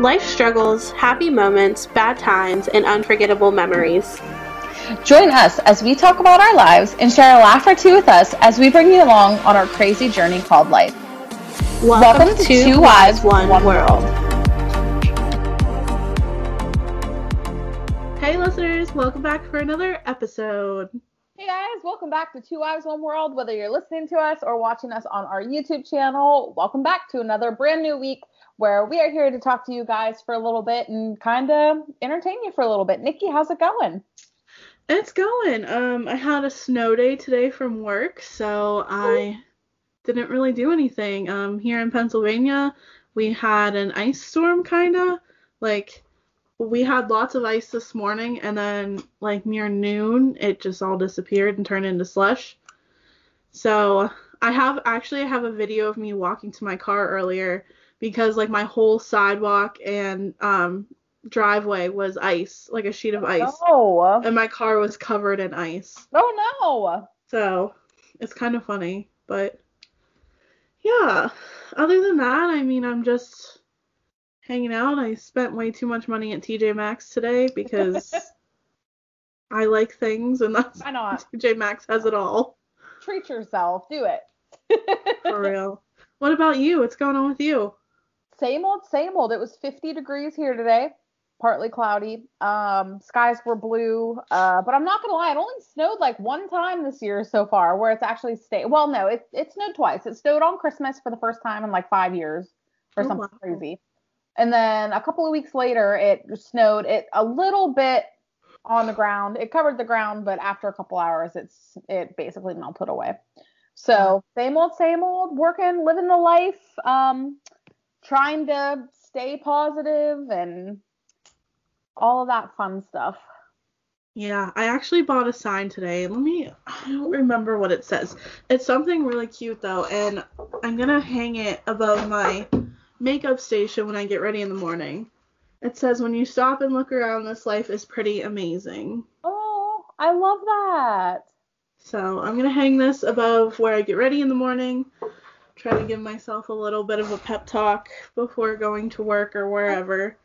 Life struggles, happy moments, bad times, and unforgettable memories. Join us as we talk about our lives and share a laugh or two with us as we bring you along on our crazy journey called life. Welcome, Welcome to Two Wives, One, One World. Hey, listeners, welcome back for another episode. Hey guys, welcome back to Two Eyes One World. Whether you're listening to us or watching us on our YouTube channel, welcome back to another brand new week where we are here to talk to you guys for a little bit and kind of entertain you for a little bit. Nikki, how's it going? It's going. Um, I had a snow day today from work, so I didn't really do anything. Um, here in Pennsylvania, we had an ice storm, kinda. Like, we had lots of ice this morning, and then like near noon, it just all disappeared and turned into slush. So I have actually I have a video of me walking to my car earlier because like my whole sidewalk and um driveway was ice, like a sheet of ice. Oh. And my car was covered in ice. Oh no. So it's kind of funny, but yeah. Other than that, I mean, I'm just hanging out. I spent way too much money at TJ Maxx today because I like things, and that's I know TJ Maxx has it all. Treat yourself. Do it. For real. What about you? What's going on with you? Same old, same old. It was 50 degrees here today, partly cloudy. Um, skies were blue, uh, but I'm not gonna lie, it only snowed like one time this year so far, where it's actually stayed. Well, no, it it snowed twice. It snowed on Christmas for the first time in like five years, or oh, something wow. crazy. And then a couple of weeks later, it snowed it a little bit on the ground. It covered the ground, but after a couple hours, it's it basically melted away. So same old, same old, working, living the life. Um, trying to stay positive and all of that fun stuff. Yeah, I actually bought a sign today. Let me I don't remember what it says. It's something really cute though, and I'm gonna hang it above my makeup station when I get ready in the morning. It says when you stop and look around, this life is pretty amazing. Oh, I love that. So I'm gonna hang this above where I get ready in the morning try to give myself a little bit of a pep talk before going to work or wherever.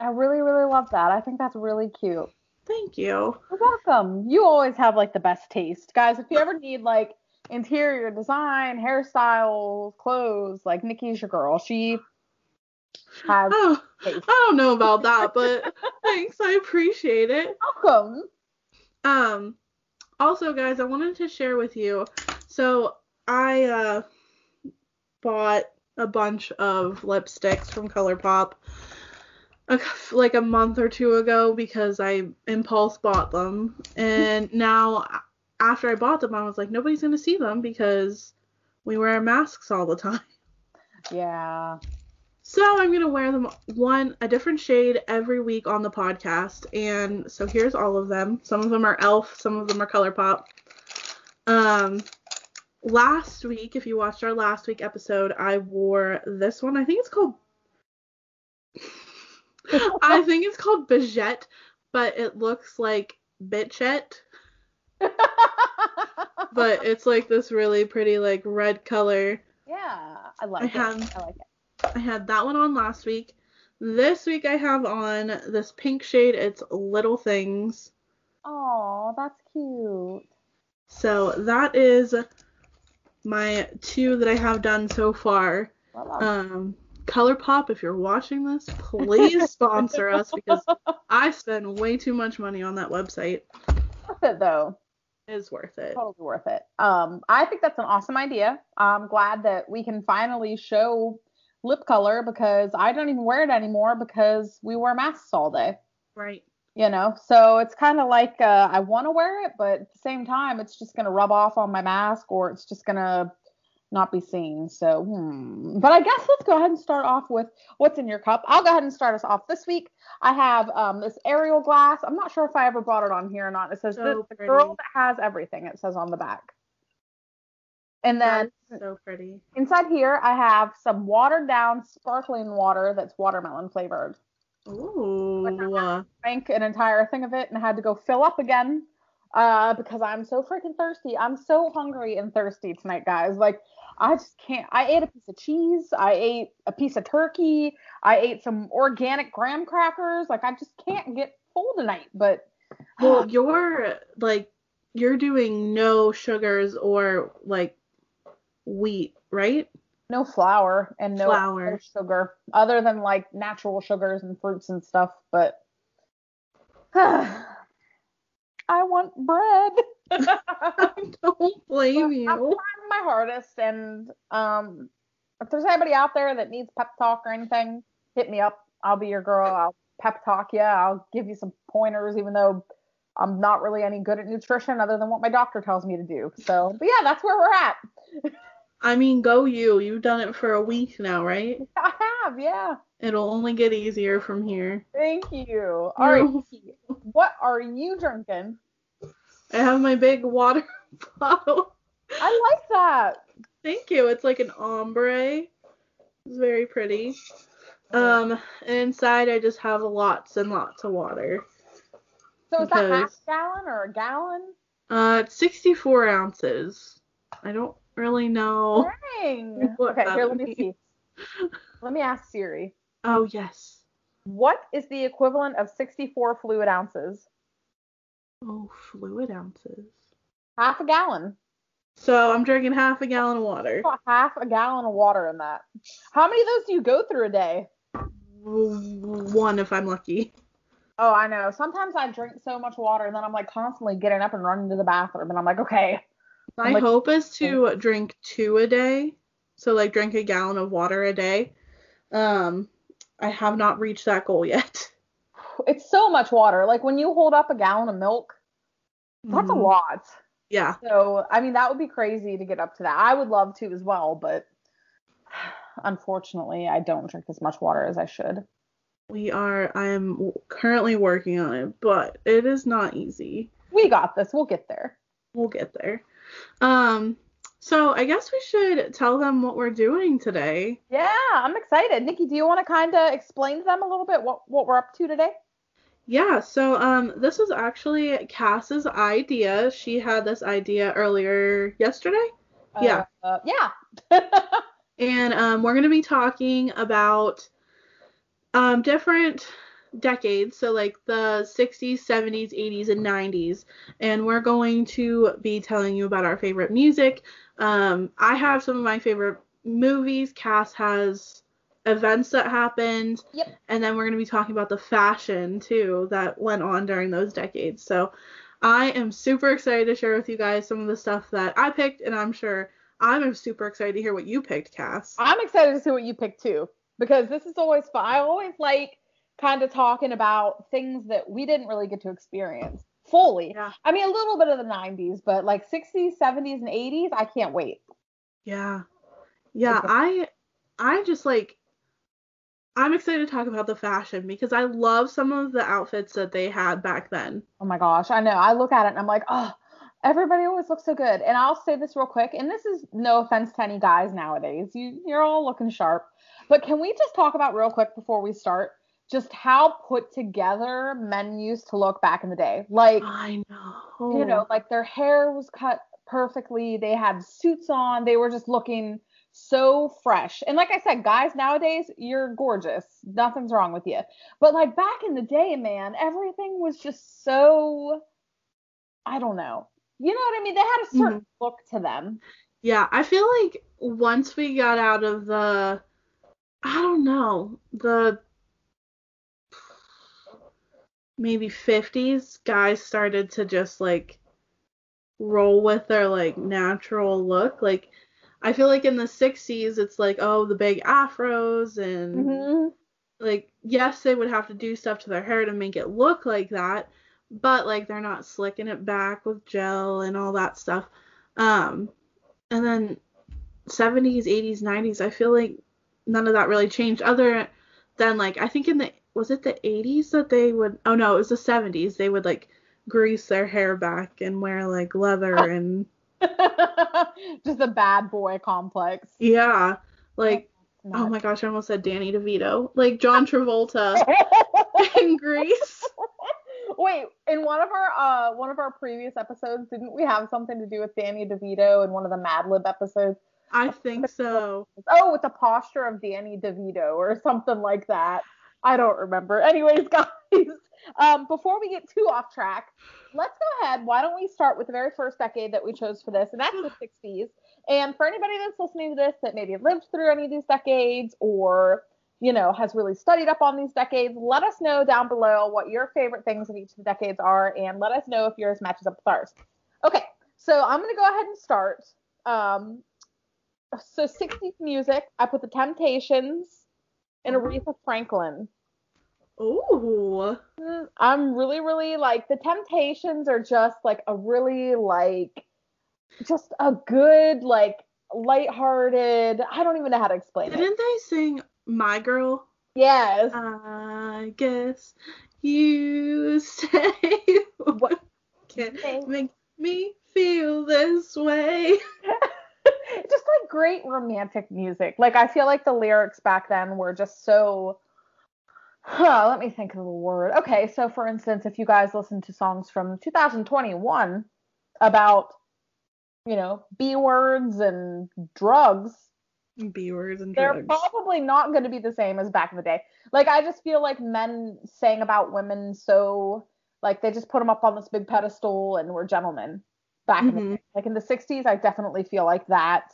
I really, really love that. I think that's really cute. Thank you. You're welcome. You always have like the best taste. Guys, if you ever need like interior design, hairstyles, clothes, like Nikki's your girl. She has oh, taste. I don't know about that, but thanks. I appreciate it. Welcome. Um also guys, I wanted to share with you. So I uh bought a bunch of lipsticks from ColourPop a, like a month or two ago because I impulse bought them. And now after I bought them, I was like, nobody's going to see them because we wear masks all the time. Yeah. So I'm going to wear them one, a different shade every week on the podcast. And so here's all of them. Some of them are e.l.f., some of them are ColourPop. Um, last week, if you watched our last week episode, I wore this one. I think it's called I think it's called Bejette, but it looks like Bitchette. but it's like this really pretty like red color. Yeah, I like I it. I like it. I had that one on last week. This week I have on this pink shade. It's Little Things. Oh, that's cute. So that is my two that I have done so far. Um, ColourPop, if you're watching this, please sponsor us because I spend way too much money on that website. Worth it though. It is worth it. Totally worth it. Um, I think that's an awesome idea. I'm glad that we can finally show lip color because I don't even wear it anymore because we wear masks all day. Right. You know so it's kind of like uh, i want to wear it but at the same time it's just going to rub off on my mask or it's just going to not be seen. So hmm. but i guess let's go ahead and start off with what's in your cup. I'll go ahead and start us off. This week i have um, this ariel glass. I'm not sure if i ever brought it on here or not. It says so the, the girl that has everything it says on the back and then so pretty inside here i have some watered down sparkling water that's watermelon flavored Ooh. drank an entire thing of it and had to go fill up again uh, because I'm so freaking thirsty. I'm so hungry and thirsty tonight, guys. Like, I just can't. I ate a piece of cheese. I ate a piece of turkey. I ate some organic graham crackers. Like, I just can't get full tonight. But well, you're like you're doing no sugars or like wheat, right? No flour and no Flour. sugar, other than like natural sugars and fruits and stuff. But I want bread. I don't blame you. I'm trying my hardest, and um, if there's anybody out there that needs pep talk or anything, hit me up. I'll be your girl. I'll pep talk you. I'll give you some pointers, even though I'm not really any good at nutrition other than what my doctor tells me to do. So, but yeah, that's where we're at. I mean, go you. You've done it for a week now, right? I have, yeah. It'll only get easier from here. Thank you. All right, what are you drinking? I have my big water bottle. I like that. Thank you. It's like an ombre. It's very pretty. Um, and inside I just have lots and lots of water. So is that half gallon or a gallon? Uh, it's 64 ounces. I don't really know. Dang. Okay, here, let me means. see. Let me ask Siri. Oh, yes. What is the equivalent of 64 fluid ounces? Oh, fluid ounces. Half a gallon. So I'm drinking half a gallon of water. Half a gallon of water in that. How many of those do you go through a day? One if I'm lucky. Oh, I know. Sometimes I drink so much water and then I'm like constantly getting up and running to the bathroom and I'm like, okay. My like- hope is to drink two a day. So like drink a gallon of water a day. Um, I have not reached that goal yet. It's so much water. Like when you hold up a gallon of milk, that's a Mhm. lot. Yeah. So, I mean, that would be crazy to get up to that. I would love to as well, but unfortunately, I don't drink as much water as I should. We are I am currently working on it, but it is not easy. We got this. We'll get there. We'll get there. Um, so I guess we should tell them what we're doing today. Yeah, I'm excited. Nikki, do you want to kind of explain to them a little bit what, what we're up to today? Yeah, so um this was actually Cass's idea. She had this idea earlier yesterday. Yeah. Uh, yeah. And um we're going to be talking about um different decades, so like the 60s, 70s, 80s and 90s. And we're going to be telling you about our favorite music. Um I have some of my favorite movies. Cass has events that happened. Yep. And then we're going to be talking about the fashion too that went on during those decades. So I am super excited to share with you guys some of the stuff that I picked, and I'm sure I'm super excited to hear what you picked, Cass. I'm excited to see what you picked too, because this is always fun. I always like kind of talking about things that we didn't really get to experience fully. Yeah. I mean, a little bit of the 90s, but like 60s, 70s, and 80s, I can't wait. Yeah. Yeah, I I just like I'm excited to talk about the fashion because I love some of the outfits that they had back then. Oh my gosh, I know. I look at it and I'm like, oh, everybody always looks so good. And I'll say this real quick, and this is no offense to any guys nowadays. You you're all looking sharp. But can we just talk about real quick before we start just how put together men used to look back in the day? Like, I know. you know, like their hair was cut perfectly, they had suits on, they were just looking so fresh. And like I said, guys nowadays, you're gorgeous. Nothing's wrong with you. But like back in the day, man, everything was just so I don't know. You know what I mean? They had a certain mm-hmm. look to them. Yeah, I feel like once we got out of the, I don't know, the maybe 50s, guys started to just like roll with their like natural look. Like, I feel like in the 60s, it's like, oh, the big afros and hmm like, yes, they would have to do stuff to their hair to make it look like that, but like they're not slicking it back with gel and all that stuff. Um, and then 70s, 80s, 90s, I feel like none of that really changed other than like I think in the was it the 80s that they would oh no, it was the 70s. They would like grease their hair back and wear like leather and just a bad boy complex. yeah, like oh my gosh, I almost said Danny DeVito. Like John Travolta in Grease. Wait, in one of our uh one of our previous episodes, didn't we have something to do with Danny DeVito in one of the Mad Lib episodes? I think so. Oh, with the posture of Danny DeVito or something like that. I don't remember. Anyways, guys, um, before we get too off track, let's go ahead. Why don't we start with the very first decade that we chose for this, and that's the 60s. And for anybody that's listening to this that maybe lived through any of these decades or you know has really studied up on these decades, let us know down below what your favorite things of each of the decades are, and let us know if yours matches up with ours. Okay, so I'm gonna go ahead and start. Um, so 60s music, I put the Temptations and Aretha Franklin. Ooh. Mm, I'm really, really like the Temptations are just like a really like just a good like lighthearted. I don't even know how to explain it. Didn't they sing My Girl? Yes. I guess you say what can make me feel this way. just like great romantic music. Like I feel like the lyrics back then were just so huh, let me think of the word. Okay, so for instance, if you guys listen to songs from 2021 about you know, B words and drugs, B words and drugs. they're drugs. probably not going to be the same as back in the day. Like I just feel like men sang about women so like they just put them up on this big pedestal and were gentlemen back in the Mhm. day. Like in the 60s, I definitely feel like that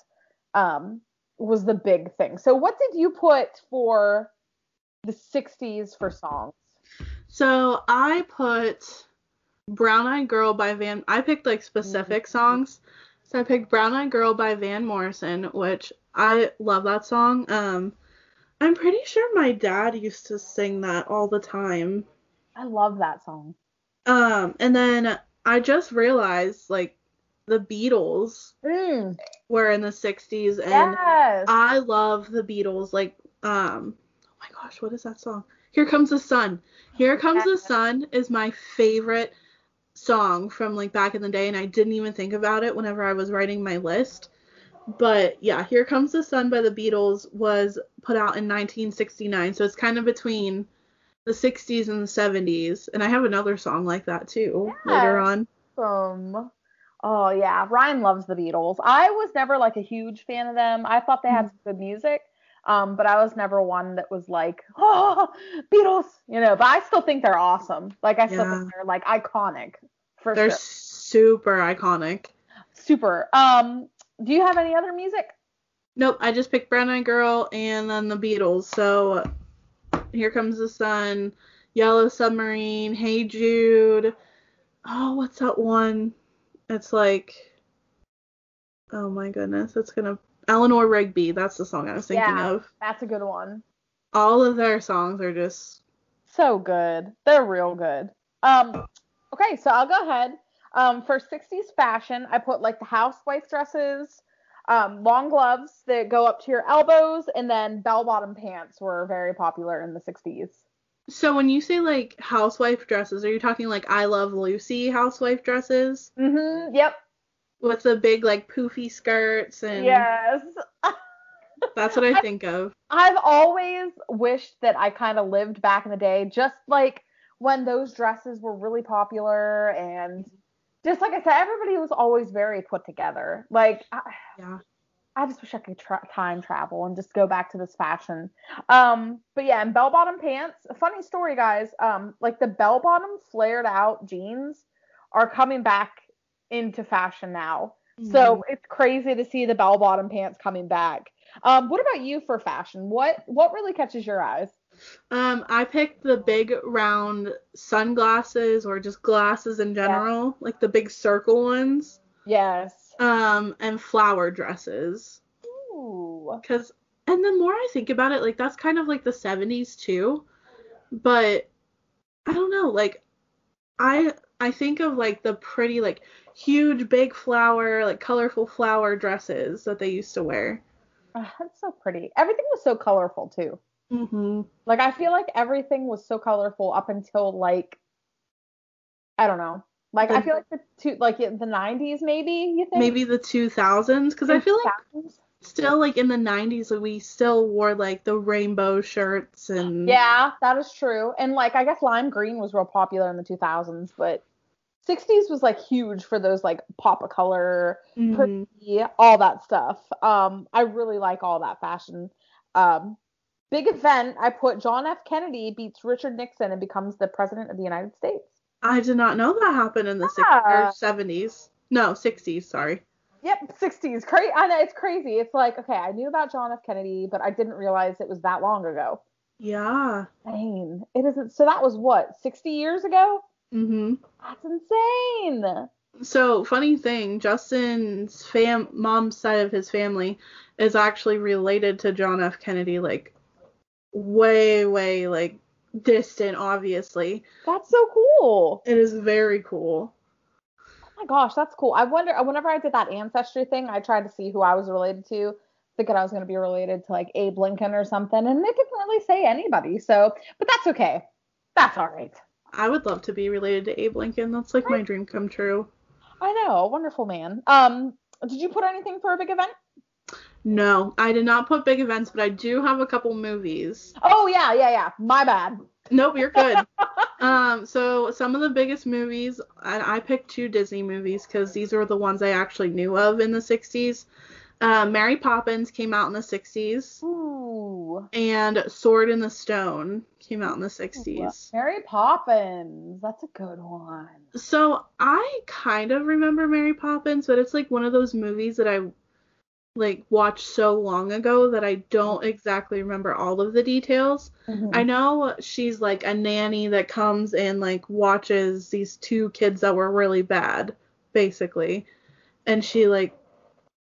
um was the big thing. So what did you put for the 60s for songs? So I put Brown Eyed Girl by Van. I picked like specific songs. So I picked Brown Eyed Girl by Van Morrison, which I love that song. Um, I'm pretty sure my dad used to sing that all the time. I love that song. Um, and then I just realized like the Beatles Mm, were in the 60s and yes. I love the Beatles. Like, um, oh my gosh, what is that song? Here Comes the Sun. Here Comes the Sun is my favorite song from like back in the day, and I didn't even think about it whenever I was writing my list. But yeah, Here Comes the Sun by the Beatles was put out in 1969, so it's kind of between the 60s and the 70s. And I have another song like that too later on. awesome. Oh yeah, Ryan loves the Beatles. I was never like a huge fan of them. I thought they had some good music, um, but I was never one that was like, oh, Beatles, you know. But I still think they're awesome. Like I still Yeah. think they're like iconic for They're sure. super iconic. Super. Um, do you have any other music? Nope, I just picked Brown Eyed Girl and then the Beatles. So here comes the sun, Yellow Submarine, Hey Jude. Oh, what's that one? It's like, oh my goodness, it's gonna Eleanor Rigby. That's the song I was thinking Yeah. of. That's a good one. All of their songs are just So good. They're real good. Um, okay, so I'll go ahead. Um, for 60s fashion, I put like the housewife dresses, um, long gloves that go up to your elbows, and then bell bottom pants were very popular in the 60s. so when you say like housewife dresses, are you talking like I Love Lucy housewife dresses Mm-hmm. Yep. with the big like poofy skirts and Yes. that's what I think of. I've always wished that I kind of lived back in the day, just like when those dresses were really popular and just like I said, everybody was always very put together. Like, I, Yeah. I just wish I could tra- time travel and just go back to this fashion. Um, but yeah, and bell bottom pants. Funny story, guys. Um, like the bell bottom flared out jeans are coming back into fashion now. So it's crazy to see the bell bottom pants coming back. Um, what about you for fashion? What what really catches your eyes? Um, I picked the big round sunglasses or just glasses in general, like the big circle ones. Yes. Um, and flower dresses. Ooh. Cause, and the more I think about it, like that's kind of like the 70s too. But I don't know, like I I think of like the pretty like huge big flower, like colorful flower dresses that they used to wear. Ah, that's so pretty. Everything was so colorful too. Mm-hmm. Like I feel like everything was so colorful up until like I don't know. Like I feel like the two like the 90s maybe, you think? Maybe the 2000s, because I feel like still like in the 90s we still wore like the rainbow shirts and Yeah, that is true. And like I guess lime green was real popular in the 2000s, but 60s was like huge for those like pop of color, Mhm. pretty, all that stuff. Um, I really like all that fashion. Um, big event. I put John F. Kennedy beats Richard Nixon and becomes the president of the United States. I did not know that happened in the Yeah. 60s 70s. No, 60s, sorry. Yep, 60s. Cra- I know it's crazy. It's like okay, I knew about John F. Kennedy, but I didn't realize it was that long ago. Yeah. Dang, it isn't. So that was what 60 years ago. Mhm. That's insane. So, funny thing, Justin's fam mom's side of his family is actually related to John F. Kennedy like way way like distant obviously. That's so cool. It is very cool. Oh my gosh, that's cool. I wonder. Whenever I did that ancestry thing, I tried to see who I was related to, thinking I was going to be related to like Abe Lincoln or something, and they didn't really say anybody. So, but that's okay. That's all right. I would love to be related to Abe Lincoln. That's like my dream come true. I know, wonderful man. Um, did you put anything for a big event? No, I did not put big events, but I do have a couple movies. Oh yeah, yeah, yeah. My bad. Nope, you're good. um, so some of the biggest movies, and I picked two Disney movies because these were the ones I actually knew of in the 60s. Uh, Mary Poppins came out in the 60s, Ooh, and Sword in the Stone came out in the 60s. Mary Poppins. That's a good one. So I kind of remember Mary Poppins, but it's like one of those movies that I like watched so long ago that I don't exactly remember all of the details. Mm-hmm. I know she's like a nanny that comes and like watches these two kids that were really bad, basically. And she like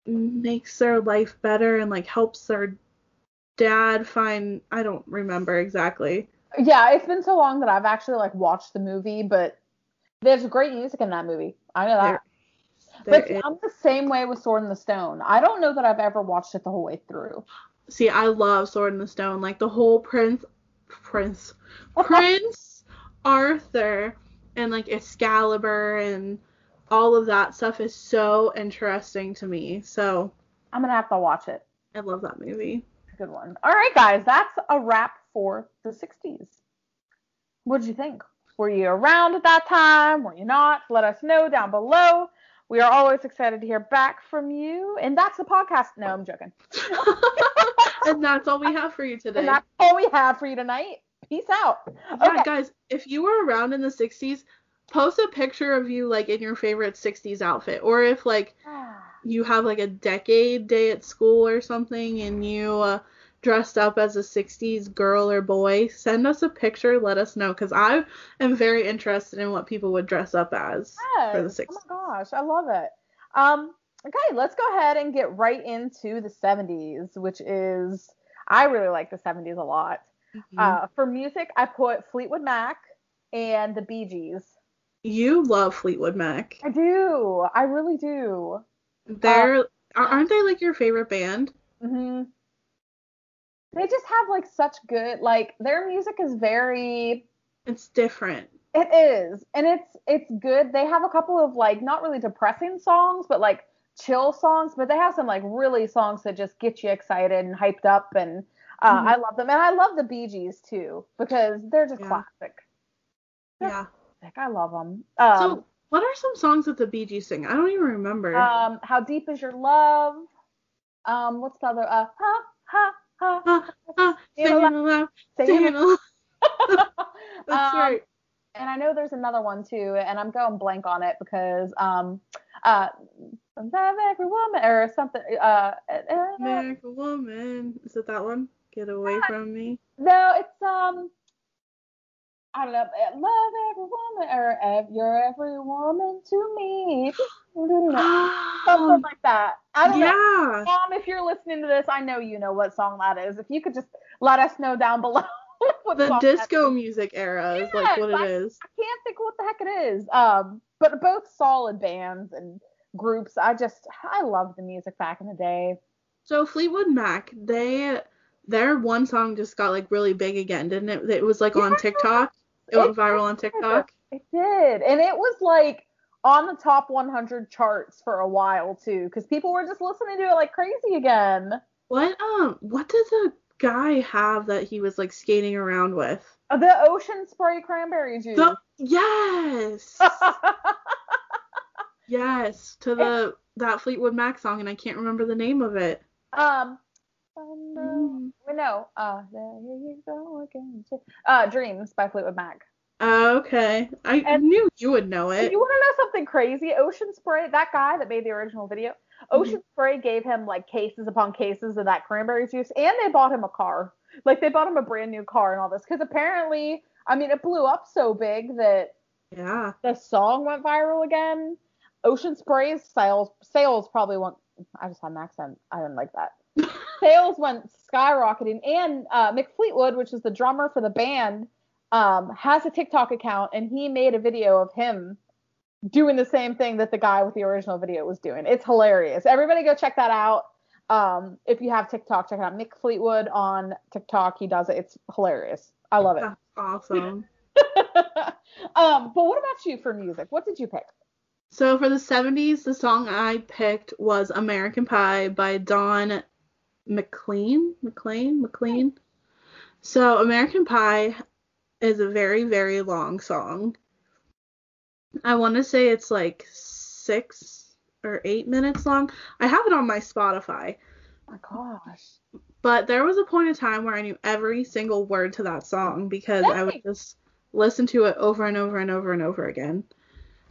makes their life better and like helps their dad find I don't remember exactly. Yeah, it's been so long that I've actually like watched the movie, but there's great music in that movie. I know that. There But is- I'm the same way with Sword in the Stone. I don't know that I've ever watched it the whole way through. See, I love Sword in the Stone. Like the whole Prince Prince Prince Arthur and like Excalibur and all of that stuff is so interesting to me. So I'm gonna have to watch it. I love that movie. Good one. All right, guys, that's a wrap for the 60s. What did you think? Were you around at that time? Were you not? Let us know down below. We are always excited to hear back from you. And that's the podcast. No, I'm joking. and that's all we have for you today. And that's all we have for you tonight. Peace out. Yeah, Okay. guys, if you were around in the 60s, post a picture of you like in your favorite 60s outfit. Or if like you have like a decade day at school or something and you uh, dressed up as a 60s girl or boy, send us a picture, let us know cuz I am very interested in what people would dress up as for the 60s. Oh my gosh, I love it. Um, okay, let's go ahead and get right into the 70s, which is I really like the 70s a lot. Mhm. Uh, for music, I put Fleetwood Mac and the Bee Gees. you love Fleetwood Mac. I do. I really do. They're aren't they like your favorite band? hmm They just have like such good like their music is very It's different. It is, and it's it's good. They have a couple of like not really depressing songs, but like chill songs. But they have some like really songs that just get you excited and hyped up, and uh, Mhm. I love them. And I love the Bee Gees too because they're just Yeah. classic. They're Yeah. classic. I love them. Um, So, what are some songs that the Bee Gees sing? I don't even remember. um, how deep is your love? Um, what's the other? Uh, ha ha. Ah, ah, Sing sing it it aloud, Sing sing it it. That's Um, right. and I know there's another one too, and I'm going blank on it because um uh love every woman or something uh, uh American Woman. Is it that one? Get away from me. no it's um I don't know uh, love every woman or ev- you're every woman to me something like that I don't know mom if you're listening to this I know you know what song that is if you could just let us know down below what The disco music era is like what Yes, it is. I can't think what the heck it is. Um, but both solid bands and groups. I just I loved the music back in the day. So Fleetwood Mac, they their one song just got like really big again, didn't it? It was like on TikTok. It went viral on TikTok. It did, and it was like on the top 100 charts for a while too, because people were just listening to it like crazy again. What um what did the guy have that he was like skating around with? Uh, The ocean spray cranberry juice. The yes. yes, to the that Fleetwood Mac song and I can't remember the name of it. um, um, Mm. we know. Uh, there you go again. Uh, Dreams by Fleetwood Mac. Oh, okay. I And- knew you would know it. You want to know something crazy? Ocean Spray, that guy that made the original video, Ocean Spray gave him like cases upon cases of that cranberry juice, and they bought him a car. Like they bought him a brand new car and all this, because apparently, I mean, it blew up so big that Yeah. the song went viral again. Ocean Spray's sales sales probably went. I just had an accent. I didn't like that. sales went skyrocketing, and uh, Mick Fleetwood, which is the drummer for the band, um, has a TikTok account, and he made a video of him doing the same thing that the guy with the original video was doing. It's hilarious. Everybody go check that out. Um, if you have TikTok, check it out. Mick Fleetwood on TikTok. He does it. It's hilarious. I love it. That's awesome. um, but what about you for music? What did you pick? So for the 70s, the song I picked was American Pie by Don McLean. McLean? McLean? So American Pie is a very, very long song. I want to say it's like six or eight minutes long. I have it on my Spotify. Oh my gosh. But there was a point in time where I knew every single word to that song because I would just listen to it over and over and over and over again.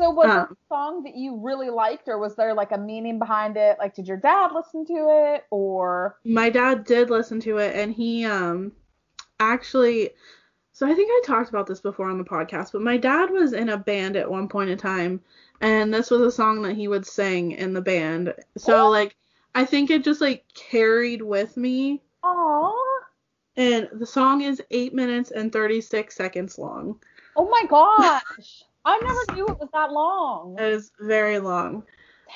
So was it Um, a song that you really liked, or was there like a meaning behind it? Like, did your dad listen to it, or my dad did listen to it and he um actually so I think I talked about this before on the podcast, but my dad was in a band at one point in time and this was a song that he would sing in the band. So Oh. like I think it just like carried with me Aw. and the song is 8 minutes and 36 seconds long. Oh my gosh. I never knew it was that long. It is very long.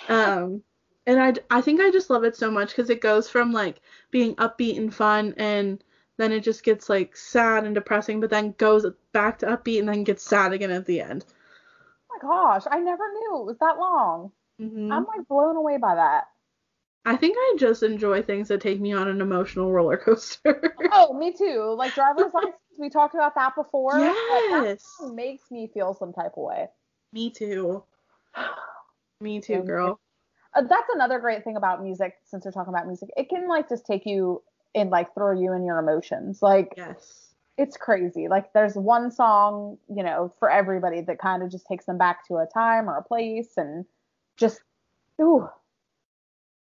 Um, and I, I think I just love it so much because it goes from like being upbeat and fun, and then it just gets like sad and depressing, but then goes back to upbeat and then gets sad again at the end. Oh my gosh, I never knew it was that long. hmm I'm like blown away by that. I think I just enjoy things that take me on an emotional roller coaster. Oh, me too. Like driver's license, we talked about that before. Like, that yes. makes me feel some type of way. Me too. Me too, girl. Uh, that's another great thing about music. Since we're talking about music, it can like just take you and like throw you in your emotions. Like Yes. it's crazy. Like there's one song, you know, for everybody that kind of just takes them back to a time or a place and just ooh.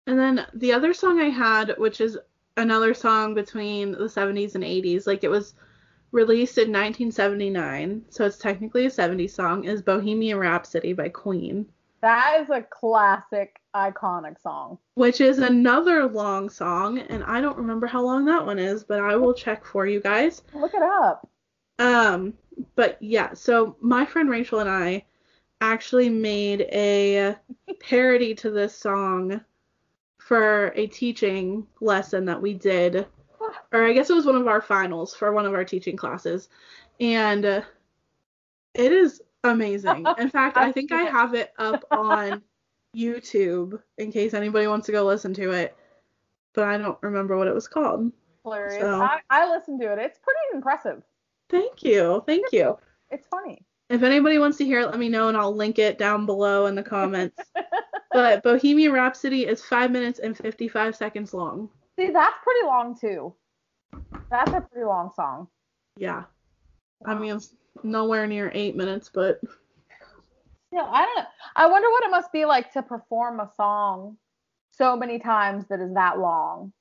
And then the other song I had, which is another song between the 70s and 80s, like it was released in 1979, so it's technically a 70s song, is Bohemian Rhapsody by Queen, That is a classic iconic song. which is another long song, and I don't remember how long that one is, but I will check for you guys. Look it up. Um, but yeah, so my friend Rachel and I actually made a parody to this song for a teaching lesson that we did, or I guess it was one of our finals for one of our teaching classes, and uh, it is amazing. In fact, I think I have it up on YouTube in case anybody wants to go listen to it, but I don't remember what it was called. Hilarious. So- I, I listened to it. It's pretty impressive. Thank you, thank you. It's funny. If anybody wants to hear it, let me know and I'll link it down below in the comments. but Bohemian Rhapsody is 5 minutes and 55 seconds long. See, that's pretty long too. That's a pretty long song. Yeah. I mean, it's nowhere near 8 minutes, but Yeah, I don't know. I wonder what it must be like to perform a song so many times that is that long.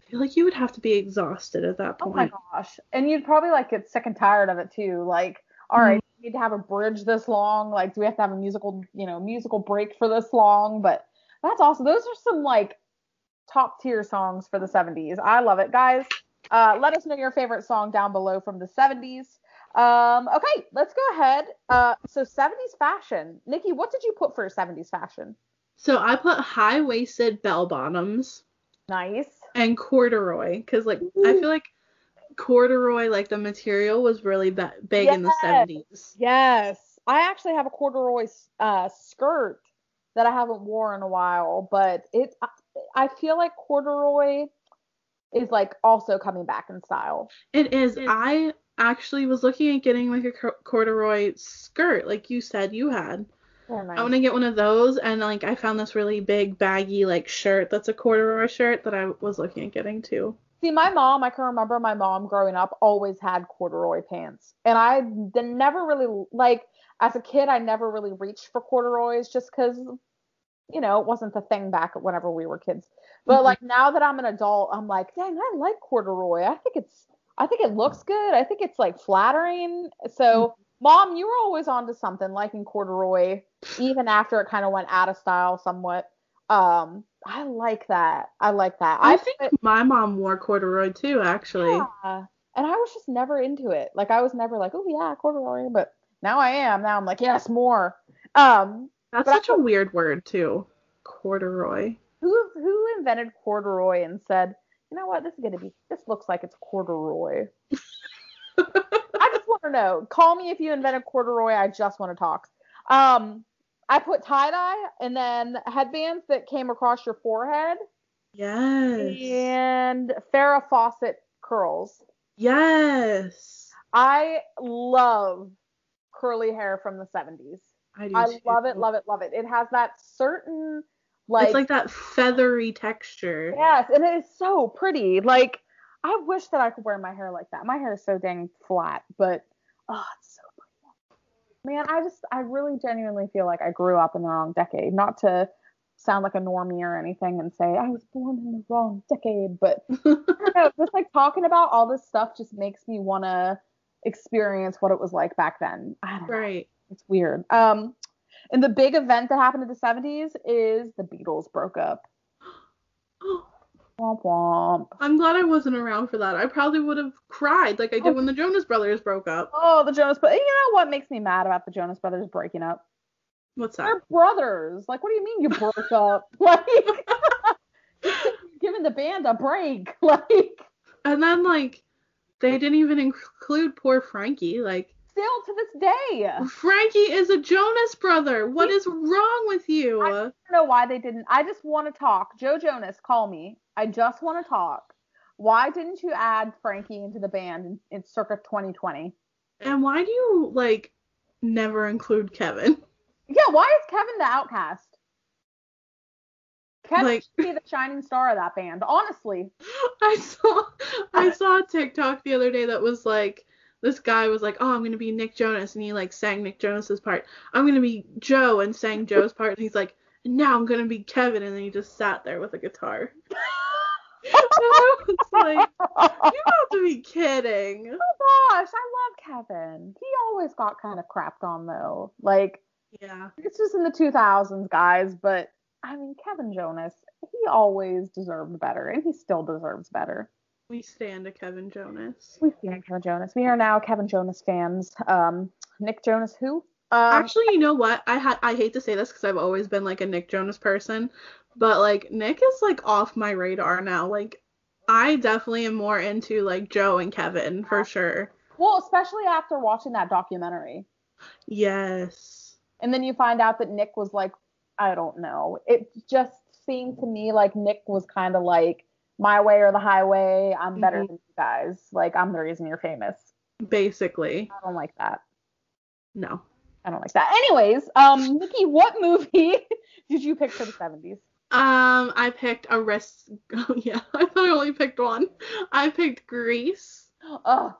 I feel like you would have to be exhausted at that point. Oh my gosh. And you'd probably like get sick and tired of it too. Like, all right, need to have a bridge this long. Like, do we have to have a musical, you know, musical break for this long? But that's awesome. Those are some like top tier songs for the 70s. I love it. Guys, uh, let us know your favorite song down below from the 70s. Um, okay, let's go ahead. Uh, so 70s fashion. Nikki, what did you put for 70s fashion? So I put high waisted bell bottoms Nice. and corduroy because, like, I feel like corduroy, like, the material was really ba- big in the 70s. Yes. I actually have a corduroy uh, skirt that I haven't worn in a while, but it I feel like corduroy is like also coming back in style. It is. I actually was looking at getting like a corduroy skirt, like you said you had. nice. I want to get one of those, and like I found this really big baggy like shirt that's a corduroy shirt that I was looking at getting too. See, my mom, I can remember my mom growing up always had corduroy pants, and I never really like as a kid. I never really reached for corduroys just because you know it wasn't the thing back whenever we were kids. But Mhm. like now that I'm an adult, I'm like, dang, I like corduroy. I think it's I think it looks good. I think it's like flattering. So, mom, you were always onto something liking corduroy, even after it kind of went out of style somewhat. Um, I like that. I like that. I, I think put- my mom wore corduroy too, actually. yeah. And I was just never into it. Like I was never like, oh yeah, corduroy. But now I am. Now I'm like, yes, more. Um, That's I such a weird word too. Corduroy. who who invented corduroy and said, you know what, this is gonna be this looks like it's corduroy. I just want to know. Call me if you invented corduroy. I just want to talk. Um, I put tie dye and then headbands that came across your forehead Yes. and Farrah Fawcett curls. Yes. I love curly hair from the 70s. I do I too. love it, love it, love it. It has that certain like, it's like that feathery texture. yes, and it is so pretty. Like I wish that I could wear my hair like that. My hair is so dang flat, but oh, it's so. Man, I just I really genuinely feel like I grew up in the wrong decade. Not to sound like a normie or anything and say I was born in the wrong decade, but know, just like talking about all this stuff just makes me want to experience what it was like back then. Don't know. right. It's weird. Um, and the big event that happened in the 70s is the Beatles broke up. Womp womp. I'm glad I wasn't around for that. I probably would have cried like I did oh. when the Jonas Brothers broke up. Oh, the Jonas Brothers. You know what makes me mad about the Jonas Brothers breaking up? What's that? They're brothers. Like, what do you mean you broke up? Like, giving the band a break. Like, And then like they didn't even include poor Frankie. Like still to this day. Frankie is a Jonas brother. What is wrong with you? I don't know why they didn't. I just want to talk. Joe Jonas, call me. I just want to talk. Why didn't you add Frankie into the band in, in circa 2020? And why do you like never include Kevin? Yeah, why is Kevin the outcast? Kevin Like- should be the shining star of that band, honestly. I saw I saw a TikTok the other day that was like this guy was like, "Oh, I'm gonna be Nick Jonas," and he like sang Nick Jonas's part. I'm gonna be Joe and sang Joe's part, and he's like, "Now I'm gonna be Kevin," and then he just sat there with a guitar. And I was like, "You have to be kidding!" Oh gosh, I love Kevin. He always got kind of crapped on though. Like Yeah, it's just in the 2000s, guys. But I mean, Kevin Jonas, he always deserved better, and he still deserves better. we stand a Kevin Jonas. We stand Kevin Jonas. We are now Kevin Jonas fans. Um, Nick Jonas, who? Um, Actually, you know what? I had I hate to say this because I've always been like a Nick Jonas person, but like Nick is like off my radar now. Like I definitely am more into like Joe and Kevin for sure. well, especially after watching that documentary, Yes. and then you find out that Nick was like, I don't know. It just seemed to me like Nick was kind of like my way or the highway. I'm better Mhm. than you guys. Like I'm the reason you're famous. Basically. I don't like that. No. I don't like that. Anyways, um, Nikki, what movie did you pick for the 70s? Um, I picked a risk. Oh yeah, I thought I only picked one. I picked Grease Oh,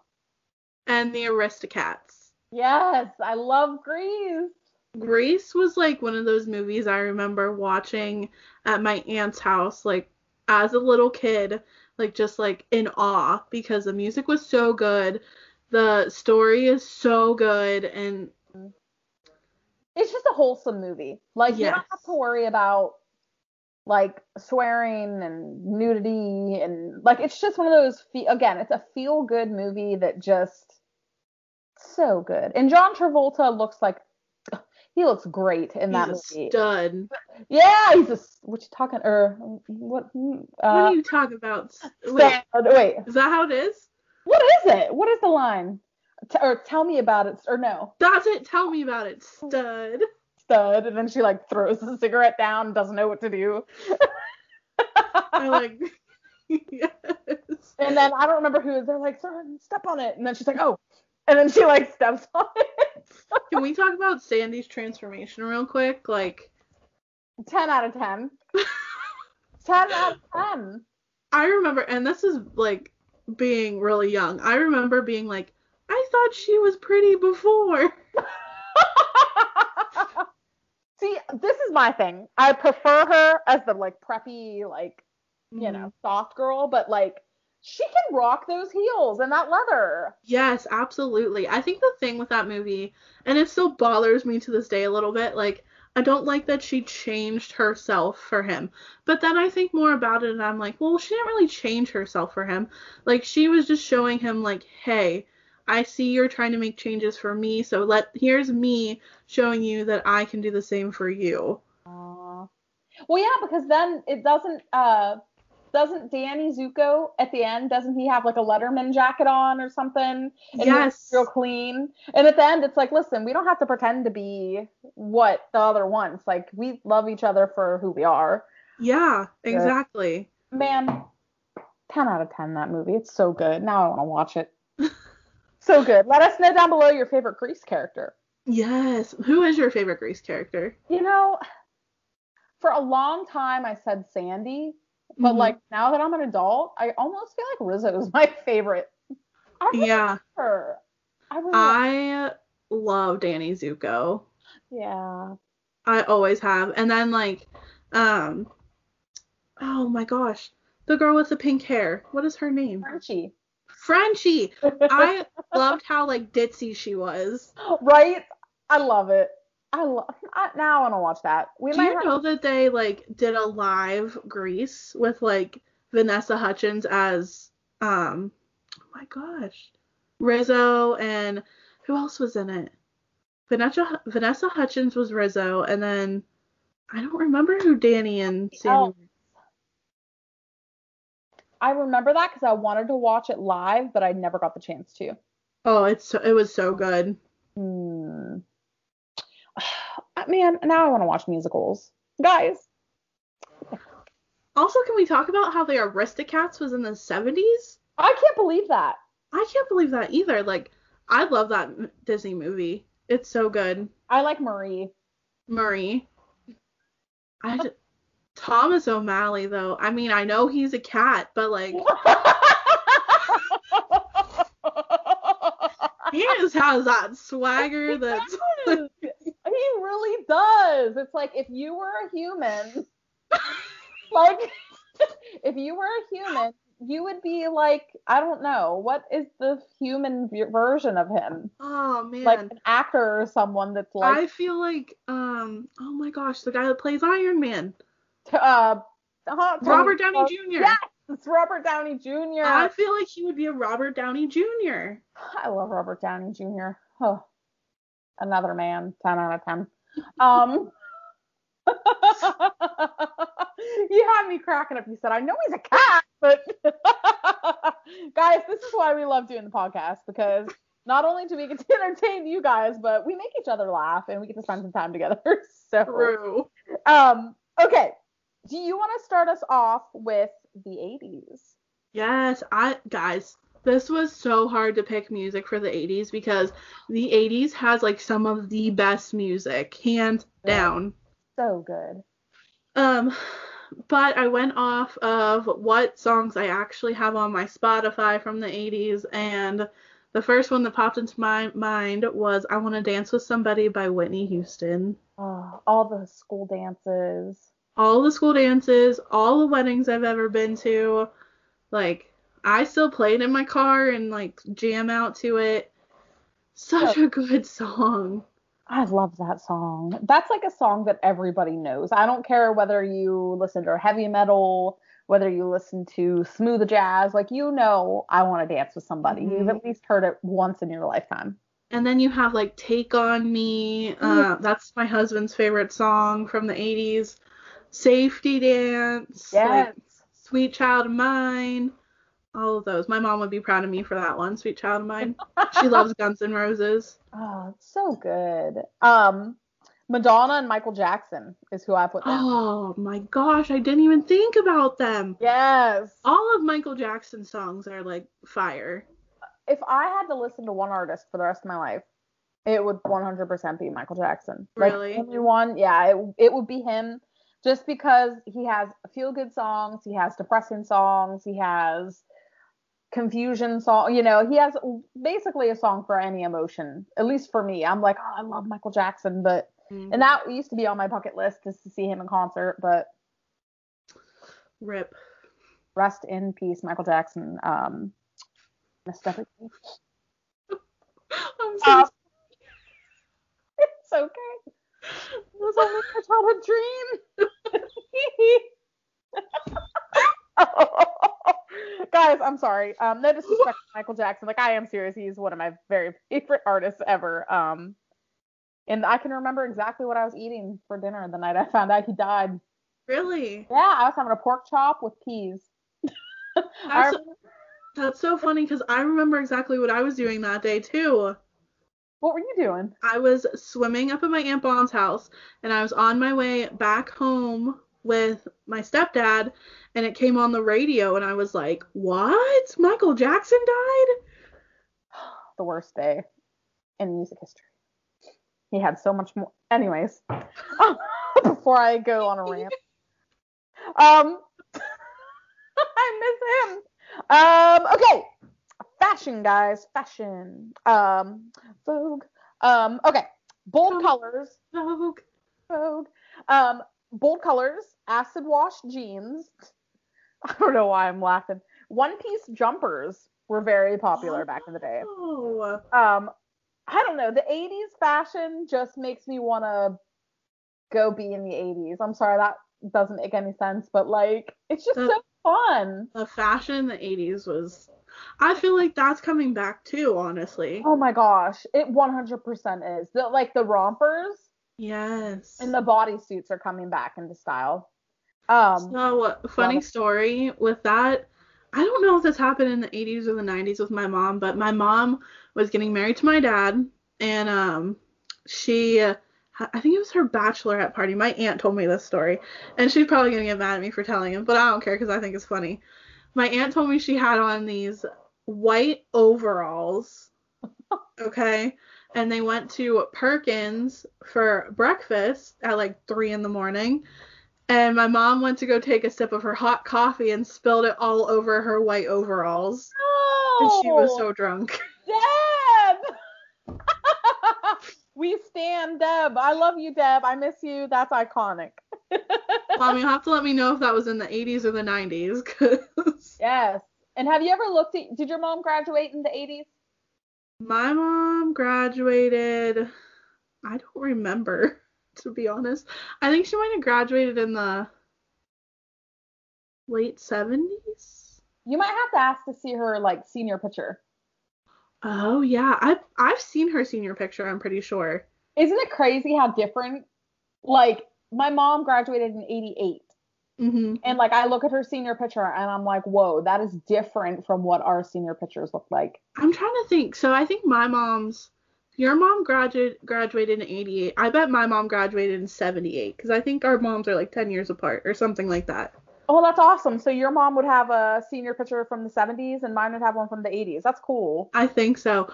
and the Aristocats. yes, I love Grease. Grease was like one of those movies I remember watching at my aunt's house, like as a little kid, like just like in awe because the music was so good, the story is so good, and It's just a wholesome movie. Like you don't have to worry about like swearing and nudity and like it's just one of those fe- again, it's a feel good movie that just so good. And John Travolta looks like he looks great in that he's a movie. stud. Yeah, he's a what you talking or what what uh are you talking about? Wait, wait, is that how it is? What is it? What is the line? T- or tell me about it, or no, That's it. Tell me about it, stud. stud. And then she like throws the cigarette down, doesn't know what to do. I like. yes. And then I don't remember who. They're like, "Son, step on it," and then she's like, "Oh," and then she like steps on it. Can we talk about Sandy's transformation real quick? Like, ten out of ten. ten out of ten. I remember, and this is like being really young. I remember being like, I thought she was pretty before. See, this is my thing. I prefer her as the like preppy, like you Mm-hmm. know, soft girl, but like she can rock those heels and that leather. Yes, absolutely. I think the thing with that movie, and it still bothers me to this day a little bit, like, I don't like that she changed herself for him. But then I think more about it and I'm like, well, she didn't really change herself for him. Like, she was just showing him, like, hey, I see you're trying to make changes for me, so let here's me showing you that I can do the same for you. Aw. Well, yeah, because then it doesn't. uh doesn't Danny Zuko at the end? Doesn't he have like a Letterman jacket on or something? And Yes. real clean. And at the end, it's like, listen, we don't have to pretend to be what the other wants. Like we love each other for who we are. Yeah, exactly. Man, ten out of ten that movie. It's so good. Now I want to watch it. So good. Let us know down below your favorite Grease character. Yes. Who is your favorite Grease character? You know, for a long time I said Sandy, but Mhm. like now that I'm an adult, I almost feel like Rizzo is my favorite. I really Yeah. her. I really I love Danny Zuko. yeah. I always have. And then like, um, oh my gosh, the girl with the pink hair. What is her name? Frenchie. Frenchie. I loved how like ditzy she was. right? I love it. I love. I, now I want to watch that. We Do might you have- know that they like did a live Grease with like Vanessa Hudgens as um, oh my gosh, Rizzo and who else was in it? Vanessa Vanessa Hudgens was Rizzo, and then I don't remember who Danny and Sandy. Oh. I remember that because I wanted to watch it live, but I never got the chance to. Oh, it's so, it was so good. Hmm. Man, now I want to watch musicals, guys. Also, can we talk about how the Aristocats was in the 70s? I can't believe that. I can't believe that either. Like, I love that Disney movie. It's so good. I like Marie. Murray. I Thomas O'Malley though. I mean, I know he's a cat, but like he just has that swagger that's he really does. It's like if you were a human, like if you were a human, you would be like I don't know what is the human version of him, oh man. like an actor or someone that's like I feel like um oh my gosh, the guy that plays Iron Man. Uh, uh, Robert Downey uh, Jr. Yes, it's Robert Downey Jr. I feel like he would be a Robert Downey Jr. I love Robert Downey Jr. Oh, another man, 10 out of 10. Um, you had me cracking up. You said, I know he's a cat, but guys, this is why we love doing the podcast because not only do we get to entertain you guys, but we make each other laugh and we get to spend some time together. So, True. um, okay. Do you want to start us off with the 80s? Yes, I guys, this was so hard to pick music for the 80s because the 80s has like some of the best music, hands Yeah. down. So good. Um but I went off of what songs I actually have on my Spotify from the 80s and the first one that popped into my mind was I Want to Dance with Somebody by Whitney Houston. Oh, all the school dances. All the school dances, all the weddings I've ever been to. Like, I still play it in my car and like jam out to it. Such a good song. I love that song. That's like a song that everybody knows. I don't care whether you listen to heavy metal, whether you listen to smooth jazz, like you know I want to dance with somebody. You've Mhm. at least heard it once in your lifetime. And then you have like Take On Me. Uh, that's my husband's favorite song from the 80s. Safety Dance. like, Yes. Sweet Child of Mine. All of those. My mom would be proud of me for that one, sweet child of mine. She loves Guns N' Roses. Oh, it's so good. Um, Madonna and Michael Jackson is who I put down. Oh my gosh, I didn't even think about them. Yes. All of Michael Jackson's songs are like fire. If I had to listen to one artist for the rest of my life, it would 100% be Michael Jackson. Really? Like only one, yeah, it, it would be him just because he has feel good songs, he has depressing songs, he has confusion song, you know, he has basically a song for any emotion. At least for me. I'm like, "Oh, I love Michael Jackson, but Mhm. and that used to be on my bucket list just to see him in concert, but Rip. rest in peace, Michael Jackson. Um. I'm so Um, it's okay. It was only a childhood dream. Guys, I'm sorry. Um, no disrespect to Michael Jackson. Like I am serious. He's one of my very favorite artists ever. Um, and I can remember exactly what I was eating for dinner the night I found out he died. really. Yeah, I was having a pork chop with peas. That's, remember- that's so funny because I remember exactly what I was doing that day too. What were you doing? I was swimming up at my Aunt Bond's house and I was on my way back home with my stepdad and it came on the radio and I was like, What? Michael Jackson died? the worst day in music history. He had so much more. Anyways, before I go on a rant, um, I miss him. Um, okay, fashion, guys, fashion. Um, Vogue. Um, okay, bold Vogue. colors. Vogue. Vogue. Um, bold colors. Acid wash jeans. I don't know why I'm laughing. One piece jumpers were very popular back in the day Oh. um i don't know the 80s fashion just makes me want to go be in the 80s i'm sorry that doesn't make any sense but like it's just The- so fun The fashion in the 80s was. I feel like that's coming back too, honestly. oh my gosh it 100% is the, like the rompers Yes. and the bodysuits are coming back into style um So, funny story with that. I don't know if this happened in the 80s or the 90s with my mom, but my mom was getting married to my dad, and um, she, I think it was her bachelorette party. My aunt told me this story, and she's probably gonna get mad at me for telling him, but I don't care because I think it's funny. My aunt told me she had on these white overalls, okay, and they went to Perkins for breakfast at like three in the morning. And my mom went to go take a sip of her hot coffee and spilled it all over her white overalls. And she was so drunk. deb! We stand deb. I love you deb. I miss you. That's iconic Mom, you'll have to let me know if that was in the 80s or the 90s. Cause Yes. And have you ever looked at did your mom graduate in the 80s? my mom graduated, I don't remember, to be honest. I think she might have graduated in the late 70s. You might have to ask to see her like senior picture. Oh, yeah. I've, I've seen her senior picture, I'm pretty sure. Isn't it crazy how different like my mom graduated in 88 hmm and like I look at her senior picture and I'm like, "Whoa, that is different from what our senior pictures look like." I'm trying to think. So I think my mom's your mom graduated graduated in 88. I bet my mom graduated in 78 cuz I think our moms are like 10 years apart or something like that. Oh, that's awesome. So your mom would have a senior picture from the 70s and mine would have one from the 80s. That's cool. I think so.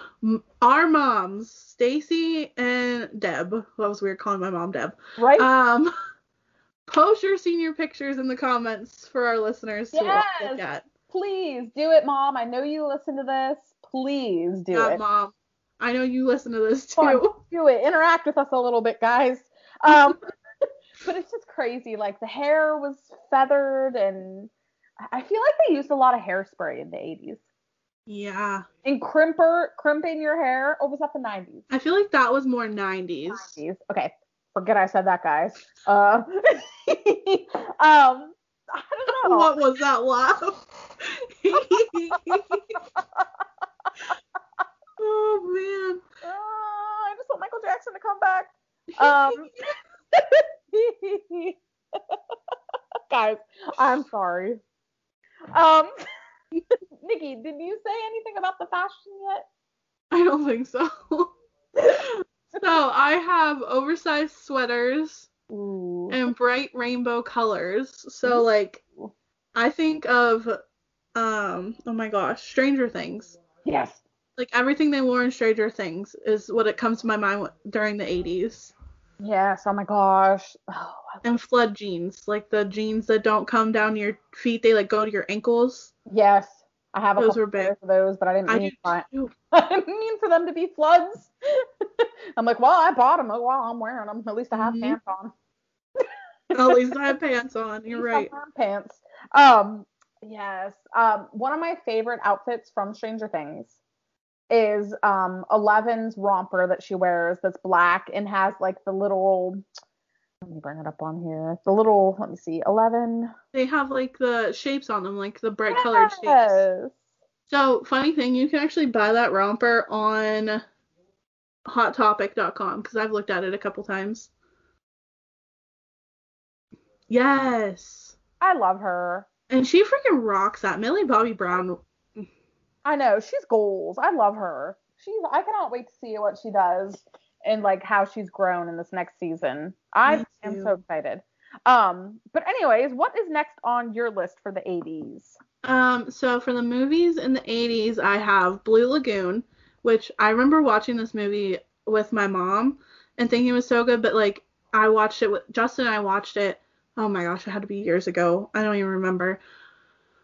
Our moms, Stacy and Deb, that was weird calling my mom Deb. Right? Um post your senior pictures in the comments for our listeners to Yes. look at. Please do it, mom. I know you listen to this. Please do Yeah, it. mom. I know you listen to this on, too. do it. Interact with us a little bit, guys. Um, but it's just crazy. Like the hair was feathered, and I feel like they used a lot of hairspray in the 80s. Yeah. And crimper, crimping your hair. Oh, was that the 90s? I feel like that was more 90s. 90s. Okay, forget I said that, guys. Uh, um, I don't know. What was that laugh? oh man. Uh, I just want Michael Jackson to come back. Um, guys, I'm sorry. Um, Nikki, did you say anything about the fashion yet? I don't think so. so I have oversized sweaters Ooh. and bright rainbow colors. So like I think of um oh my gosh, Stranger Things. Yes. Like everything they wore in Stranger Things is what it comes to my mind during the 80s. Yes. Oh my gosh. Oh, And flood jeans, like the jeans that don't come down your feet, they like go to your ankles. yes. I have a Those couple were big. pairs of those, but I didn't I mean. I didn't mean for them to be floods. I'm like, well, I bought them. Oh, well, I'm wearing them. At least I have Mhm. pants on. At least I have pants on. You're right. I Pants. Um, yes. Um, one of my favorite outfits from Stranger Things is um Eleven's romper that she wears that's black and has like the little let me bring it up on here. The little let me see, Eleven. They have like the shapes on them, like the bright colored shapes. So, funny thing, you can actually buy that romper on hottopic.com because I've looked at it a couple times. Yes. I love her. And she freaking rocks that. Millie Bobby Brown. I know she's goals. I love her. She's. I cannot wait to see what she does and like how she's grown in this next season. I am so excited. Um, but anyways, what is next on your list for the 80s? Um, so for the movies in the 80s, I have Blue Lagoon, which I remember watching this movie with my mom and thinking it was so good, but like I watched it with Justin and I watched it. Oh my gosh, it had to be years ago. I don't even remember.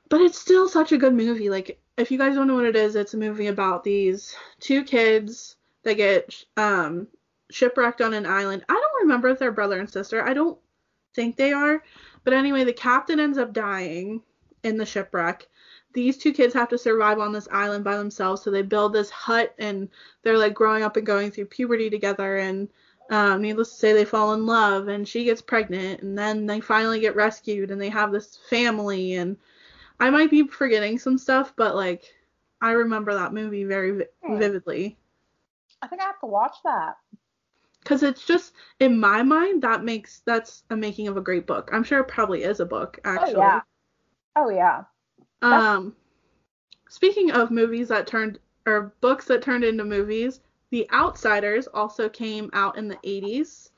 But it's still such a good movie. Like if you guys don't know what it is, it's a movie about these two kids that get um shipwrecked on an island. I don't remember if they're brother and sister. I don't think they are. But anyway, the captain ends up dying in the shipwreck. These two kids have to survive on this island by themselves, so they build this hut and they're like growing up and going through puberty together and um, needless to say they fall in love and she gets pregnant and then they finally get rescued and they have this family and I might be forgetting some stuff, but like I remember that movie very vi- Hmm. vividly I think I have to watch that. because it's just in my mind that makes that's a making of a great book. I'm sure it probably is a book actually. Oh yeah. Oh yeah. Um, speaking of movies that turned or books that turned into movies, The Outsiders also came out in the 80s.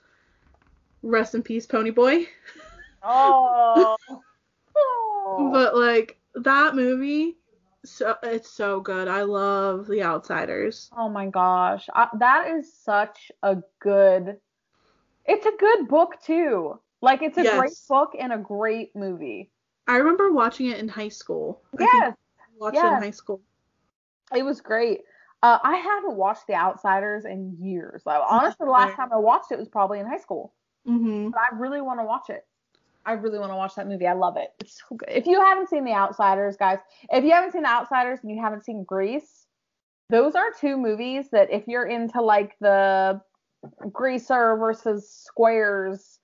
Rest in peace, Ponyboy. Oh. Oh. But like that movie, so it's so good. I love The Outsiders. Oh my gosh. I, that is such a good It's a good book too. Like it's a great book and a great movie. I remember watching it in high school. Yes. I watched it in high school. It was great. Uh, I haven't watched The Outsiders in years. Like, honestly, the last time I watched it was probably in high school. Mhm. But I really want to watch it. I really want to watch that movie. I love it. It's so good. If you haven't seen The Outsiders, guys, if you haven't seen The Outsiders and you haven't seen Grease, those are two movies that if you're into like the greaser versus squares,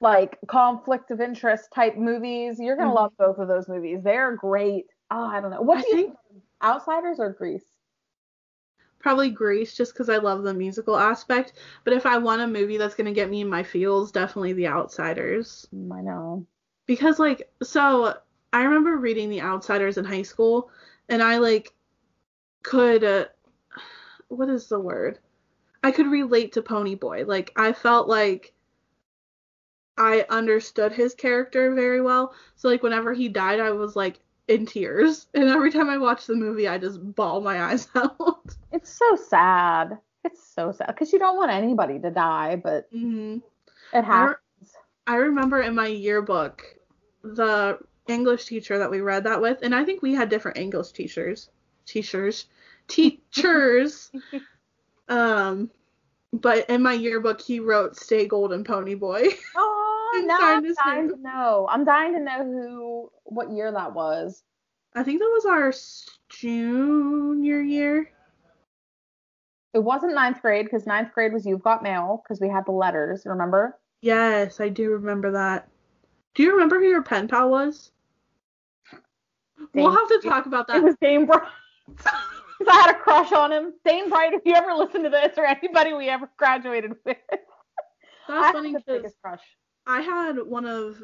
like conflict of interest type movies, you're gonna Mhm. love both of those movies. They're great. Oh, I don't know. What do you think- think? Outsiders or Grease? Probably Grease just because I love the musical aspect. But if I want a movie that's gonna get me in my feels, definitely The Outsiders. I know. because like so i remember reading the outsiders in high school and i like could uh, what is the word i could relate to ponyboy like i felt like i understood his character very well so like whenever he died i was like in tears and every time i watch the movie i just bawl my eyes out It's so sad. It's so sad because you don't want anybody to die, but hmm it I, happens. re- I remember in my yearbook the English teacher that we read that with, and I think we had different English teachers, teachers, teachers. um, but in my yearbook he wrote "Stay Golden Pony Boy." Oh, I'm now dying I'm to dying to know. I'm dying to know who, what year that was. I think that was our junior year. It wasn't ninth grade because ninth grade was You've Got Mail because we had the letters. Remember? Yes, I do remember that. Do you remember who your pen pal was? We'll have to talk about that. It was Dane Bright. I had a crush on him. Dane Bright, if you ever listen to this or anybody we ever graduated with. I That's had funny because biggest crush. I had one of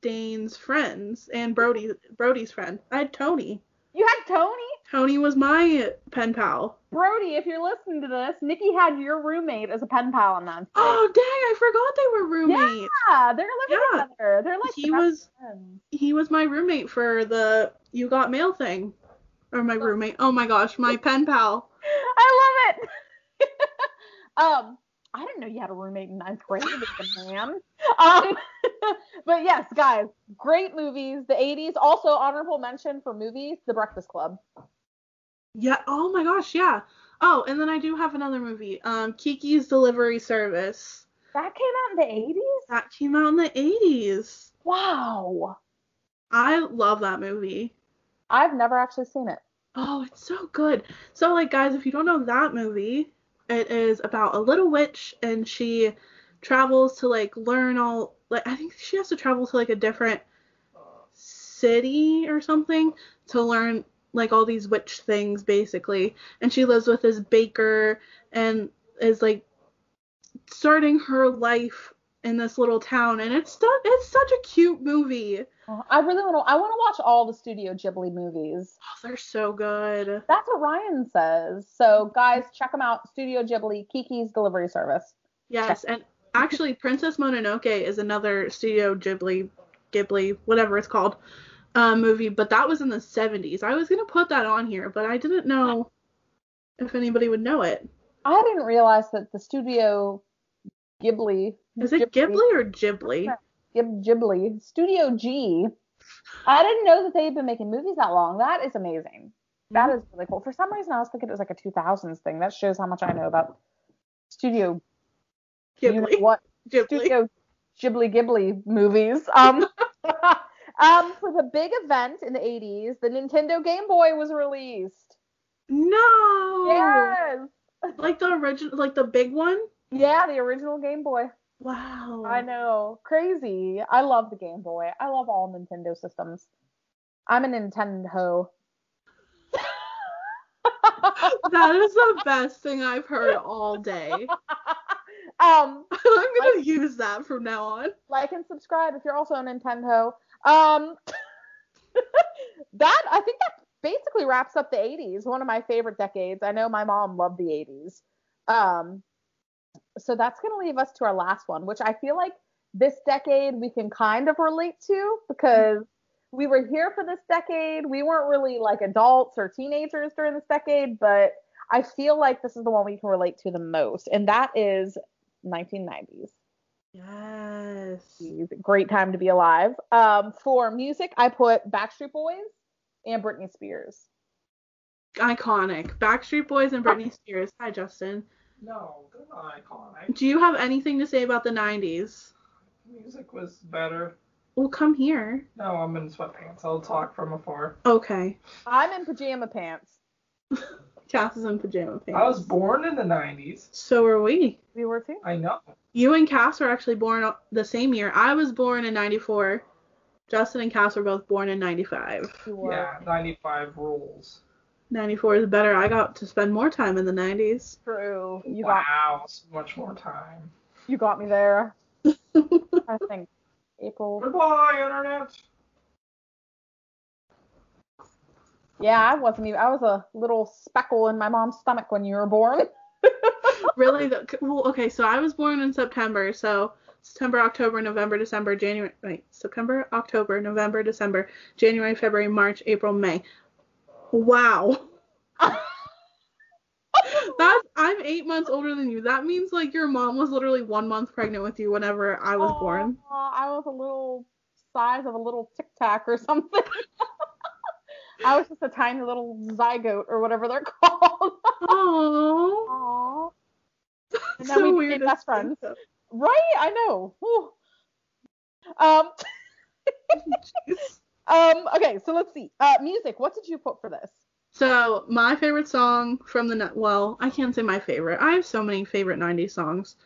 Dane's friends and Brody Brody's friend. I had Tony. You had Tony? Tony was my pen pal. Brody, if you're listening to this, Nikki had your roommate as a pen pal in that. Oh dang, I forgot they were roommates. Yeah, they're living Yeah. together. They're like He was friends. he was my roommate for the you got mail thing. Or my roommate. Oh my gosh, my pen pal. I love it. um, I didn't know you had a roommate in ninth grade, man. Um, but yes, guys, great movies. The 80s. Also, honorable mention for movies, The Breakfast Club. Yeah, oh my gosh, yeah. Oh, and then I do have another movie. Um Kiki's Delivery Service. That came out in the 80s. That came out in the 80s. Wow. I love that movie. I've never actually seen it. Oh, it's so good. So, like, guys, if you don't know that movie, it is about a little witch and she travels to, like, learn all. Like, I think she has to travel to, like, a different city or something to learn, like, all these witch things, basically. And she lives with this baker and is, like, starting her life in this little town. And it's, su- it's such a cute movie. Oh, I really want to. I want to watch all the Studio Ghibli movies. Oh, they're so good. That's what Ryan says. So, guys, check them out. Studio Ghibli, Kiki's Delivery Service. Yes, and actually, Princess Mononoke is another Studio Ghibli, Ghibli, whatever it's called, uh, movie, but that was in the 70s. I was gonna put that on here, but I didn't know if anybody would know it. I didn't realize that the Studio Ghibli. Is it Ghibli or Ghibli? Ghib- Ghibli. Studio G. I didn't know that they had been making movies that long. That is amazing. That is really cool. For some reason, I was thinking it was like a 2000s thing. That shows how much I know about Studio you know Ghibli. what Ghibli. Studio Ghibli Ghibli movies. Um, um, for the big event in the 80s, the Nintendo Game Boy was released. No. Yes. Like the original, like the big one. Yeah, the original Game Boy. Wow. I know. Crazy. I love the Game Boy. I love all Nintendo systems. I'm a Nintendo. That is the best thing I've heard all day. um, I'm gonna use that from now on. like and subscribe if you're also a Nintendo. Um, that I think that basically wraps up the 80s. One of my favorite decades. I know my mom loved the 80s. Um, so that's gonna leave us to our last one, which I feel like this decade we can kind of relate to because we were here for this decade. We weren't really like adults or teenagers during this decade, but I feel like this is the one we can relate to the most, and that is 1990s. Yes. Great time to be alive. Um, for music, I put Backstreet Boys and Britney Spears. Iconic. Backstreet Boys and Britney Spears. Hi, Justin. No, they're not iconic. Do you have anything to say about the 90s? Music was better. Well, come here. No, I'm in sweatpants. I'll talk from afar. Okay. I'm in pajama pants. Cass is in pajama pants. I was born in the 90s. So were we. We were too. I know. You and Cass were actually born the same year. I was born in 94. Justin and Cass were both born in 95. Yeah, 95 rules. 94 is better. I got to spend more time in the 90s. True. You got wow, so much more time. you got me there. I think April. Goodbye, internet. Yeah, I wasn't even. I was a little speckle in my mom's stomach when you were born. really? The, well, okay, so I was born in September. So September, October, November, December, January. Wait, September, October, November, December, January, February, March, April, May. Wow. That's I'm eight months older than you. That means like your mom was literally one month pregnant with you whenever I was born. Aw, I was a little size of a little tic tac or something. I was just a tiny little zygote or whatever they're called. Oh. Aww. And then we became best friends. Right? I know. Whew. Um. Um. Okay. So let's see. Uh, music. What did you put for this? So my favorite song from the well, I can't say my favorite. I have so many favorite '90s songs.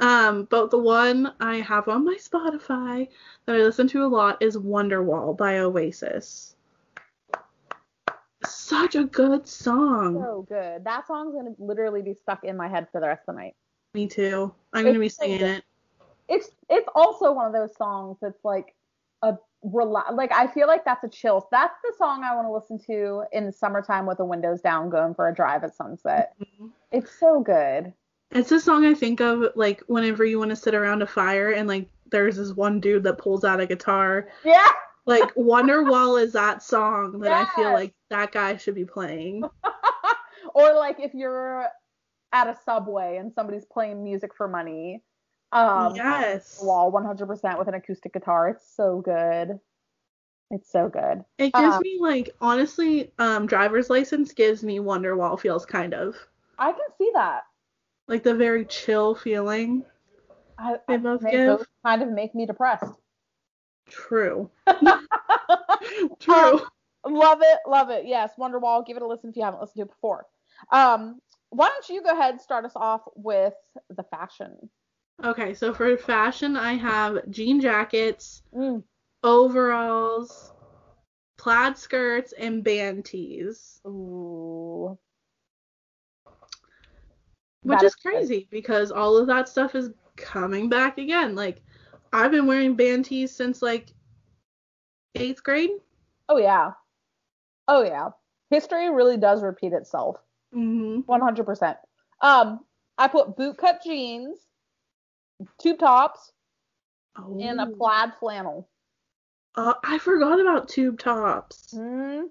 Um, but the one I have on my Spotify that I listen to a lot is Wonderwall by Oasis. Such a good song. So good. That song's gonna literally be stuck in my head for the rest of the night. Me too. I'm gonna be singing it. It's it's also one of those songs that's like a rela- like I feel like that's a chill. That's the song I want to listen to in the summertime with the windows down, going for a drive at sunset. Mm-hmm. It's so good. It's a song I think of like whenever you want to sit around a fire and like there's this one dude that pulls out a guitar. Yeah. Like Wonderwall is that song that I feel like that guy should be playing. or like if you're at a subway and somebody's playing music for money. Um, yes. Wall 100% with an acoustic guitar. It's so good. It's so good. It gives Um, me like honestly, um, driver's license gives me Wonderwall feels kind of I can see that. like the very chill feeling. I, They both give. kind of make me depressed. True. True. love it, love it. Yes, Wonderwall. Give it a listen if you haven't listened to it before. Um, why don't you go ahead and start us off with the fashion? Okay, so for fashion, I have jean jackets, Mm. overalls, plaid skirts, and band tees. Ooh. Which That is is crazy because all of that stuff is coming back again. Like, I've been wearing band tees since like eighth grade. Oh yeah. Oh yeah. History really does repeat itself. hmm 100%. Um, I put bootcut jeans, tube tops, Oh. and a plaid flannel. Uh, I forgot about tube tops. Mm.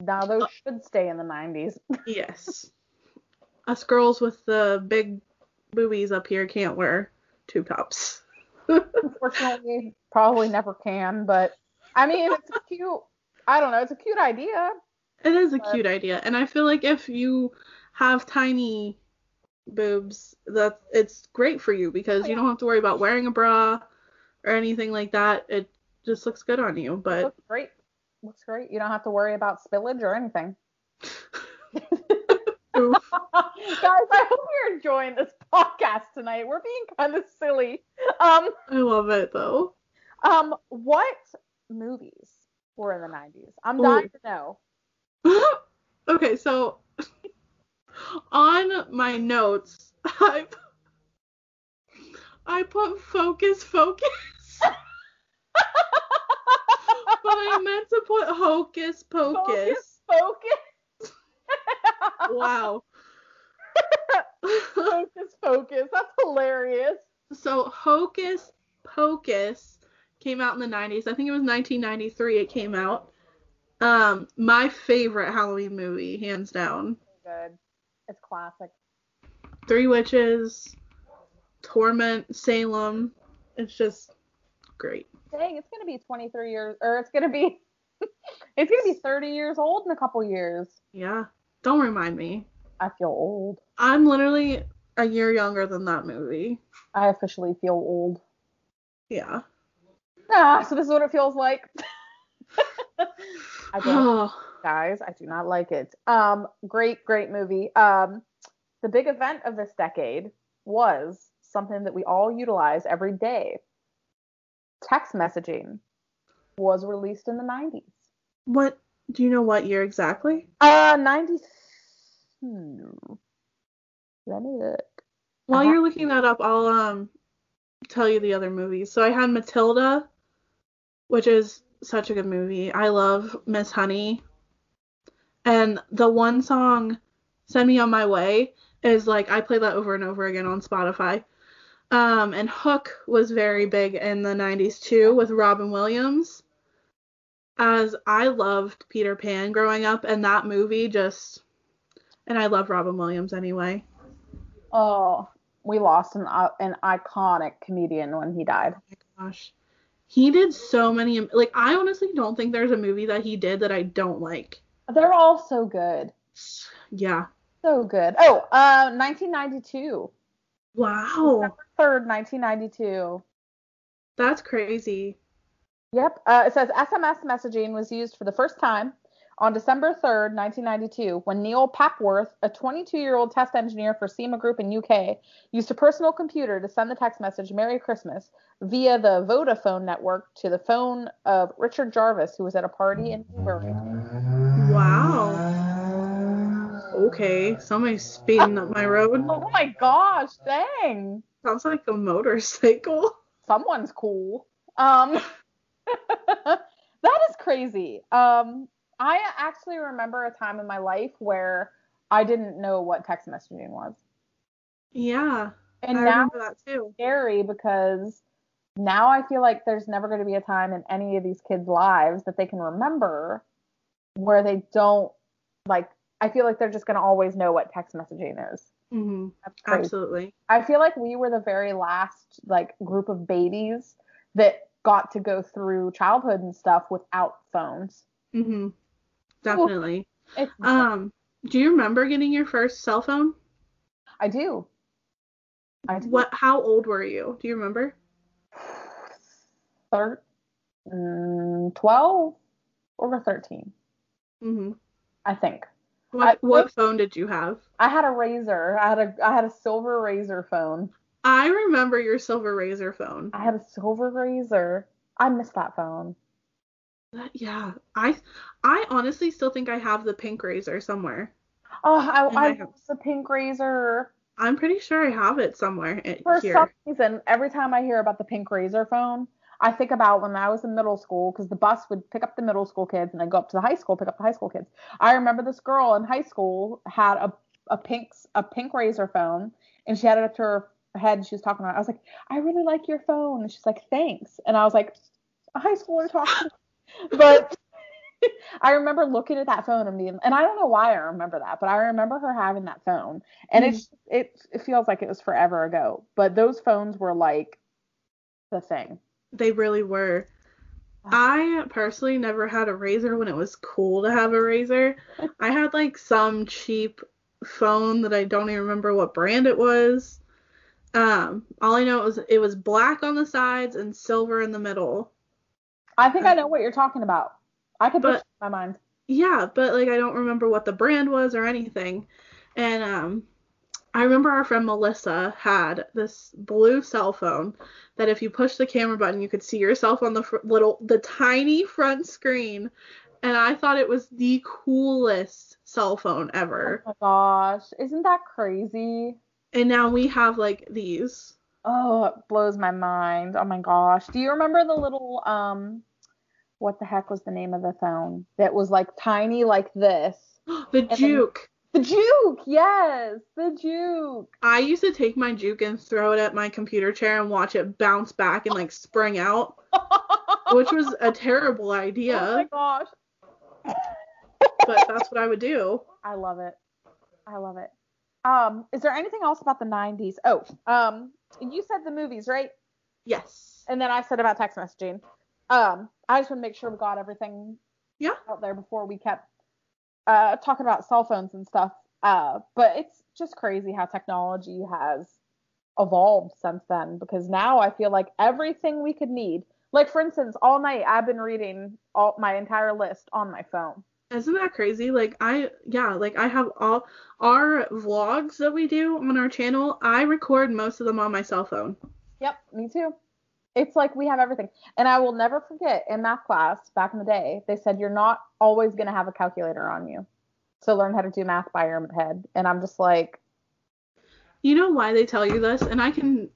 Now those should stay in the 90s. Yes. Us girls with the big boobies up here can't wear tube tops. Unfortunately, probably never can, but I mean, it's cute. I don't know. It's a cute idea. It is a But- cute idea, and I feel like if you have tiny boobs, that it's great for you because you don't have to worry about wearing a bra or anything like that. It just looks good on you. But Looks great. Looks great. You don't have to worry about spillage or anything. Guys, I hope you're enjoying this podcast tonight. We're being kind of silly. Um, I love it though. um, what movies were in the 90s? I'm Ooh. dying to know. okay, so on my notes, I I put focus, focus, but I meant to put hocus pocus. Focus. focus. Wow. focus, focus. That's hilarious. so Hocus Pocus came out in the 90s. I think it was 1993 it came out. Um, my favorite Halloween movie, hands down. Good. It's classic. Three Witches, Torment, Salem. It's just great. Dang, it's gonna be 23 years, or it's gonna be, it's gonna be 30 years old in a couple years. Yeah. Don't remind me. I feel old. I'm literally a year younger than that movie. I officially feel old. Yeah. Ah, so this is what it feels like. I don't, Oh, guys. I do not like it. Um, great, great movie. Um, the big event of this decade was something that we all utilize every day. Text messaging was released in the 90s. what? Do you know what year exactly? Uh, 90. Hmm. Let me look. While Uh-huh. you're looking that up, I'll um tell you the other movies. So I had Matilda, which is such a good movie. I love Miss Honey. And the one song, Send Me on My Way, is like I play that over and over again on Spotify. Um, and Hook was very big in the 90s too with Robin Williams. As I loved Peter Pan growing up, and that movie just. And I love Robin Williams anyway. Oh, we lost an uh, an iconic comedian when he died. Oh my gosh. He did so many like I honestly don't think there's a movie that he did that I don't like. They're all so good. Yeah. So good. Oh, uh, 1992. Wow. Third, 1992. That's crazy. Yep. Uh, it says SMS messaging was used for the first time on December 3rd, 1992, when Neil Papworth, a 22 year old test engineer for SEMA Group in UK, used a personal computer to send the text message Merry Christmas via the Vodafone network to the phone of Richard Jarvis, who was at a party in Newbury. Wow. Okay. Somebody's speeding up my road. Oh my gosh, dang. Sounds like a motorcycle. Someone's cool. Um, that is crazy. Um, I actually remember a time in my life where I didn't know what text messaging was, Yeah. and I now that too. it's scary because now I feel like there's never going to be a time in any of these kids' lives that they can remember where they don't like. I feel like they're just going to always know what text messaging is. hmm Absolutely. I feel like we were the very last like group of babies that got to go through childhood and stuff without phones. hmm Definitely. Um, do you remember getting your first cell phone? I do. I do. What? How old were you? Do you remember? Thir- mm, 12 or 13, hmm I think. What I- What phone did you have? I had a razor. I had a I had a silver razor phone. I remember your silver razor phone. I had a silver razor. I miss that phone. That- yeah, I I honestly still think I have the pink razor somewhere. Oh, I I house. love the pink razor. I'm pretty sure I have it somewhere i- For here. some reason, every time I hear about the pink razor phone, I think about when I was in middle school because the bus would pick up the middle school kids and then go up to the high school, pick up the high school kids. I remember this girl in high school had a a pink a pink razor phone and she had it up to her head and she was talking about it. I was like, I really like your phone. And she's like, thanks. And I was like, a high schooler talking. but I remember looking at that phone and being, and I don't know why I remember that, but I remember her having that phone, and it's mm-hmm. it it feels like it was forever ago. But those phones were like the thing. They really were. I personally never had a razor when it was cool to have a razor. I had like some cheap phone that I don't even remember what brand it was. Um, all I know it was it was black on the sides and silver in the middle. I think I know what you're talking about. I could put But- it in my mind. Yeah, but like I don't remember what the brand was or anything. And um I remember our friend Melissa had this blue cell phone that if you push the camera button you could see yourself on the fr- little the tiny front screen and I thought it was the coolest cell phone ever. Oh my gosh, isn't that crazy? And now we have like these. Oh, it blows my mind. Oh my gosh. Do you remember the little um what the heck was the name of the phone that was like tiny like this? the then- juke. The Juke. Yes, the Juke. I used to take my juke and throw it at my computer chair and watch it bounce back and like spring out, which was a terrible idea. Oh my gosh. but that's what I would do. I love it. I love it. Um, is there anything else about the 90s? Oh, um, you said the movies, right? Yes. And then I said about text messaging. Um, I just want to make sure we got everything Yeah. out there before we kept uh talking about cell phones and stuff. Uh, but it's just crazy how technology has evolved since then because now I feel like everything we could need. Like for instance, all night I've been reading all my entire list on my phone. Isn't that crazy? Like I yeah, like I have all our vlogs that we do on our channel, I record most of them on my cell phone. Yep, me too. It's like we have everything. And I will never forget in math class back in the day, they said you're not always going to have a calculator on you. So learn how to do math by your head. And I'm just like, You know why they tell you this? And I can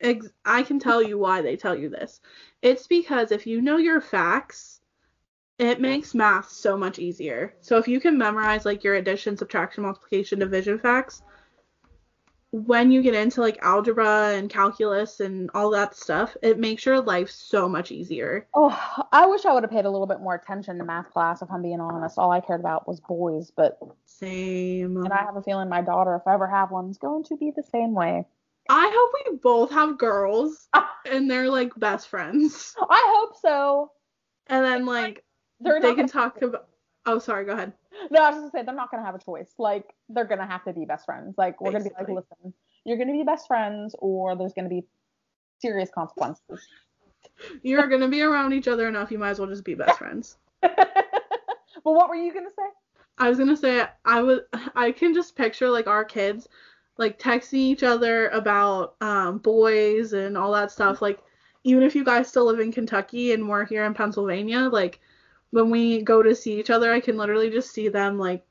ex- I can tell you why they tell you this. It's because if you know your facts, it makes math so much easier. So if you can memorize like your addition, subtraction, multiplication, division facts, when you get into like algebra and calculus and all that stuff, it makes your life so much easier. oh, I wish I would have paid a little bit more attention to math class if I'm being honest. All I cared about was boys, but Same. and I have a feeling my daughter, if I ever have one, is going to be the same way. I hope we both have girls and they're like best friends. I hope so. And then like they can talk about Oh, sorry, go ahead. No, I was just gonna say they're not gonna have a choice. Like they're gonna have to be best friends. Like we're gonna be like, listen, you're gonna be best friends, or there's gonna be serious consequences. You're gonna be around each other enough, you might as well just be best friends. but what were you gonna say? I was gonna say I would I can just picture like our kids like texting each other about um boys and all that stuff. Like even if you guys still live in Kentucky and we're here in Pennsylvania, like when we go to see each other, I can literally just see them like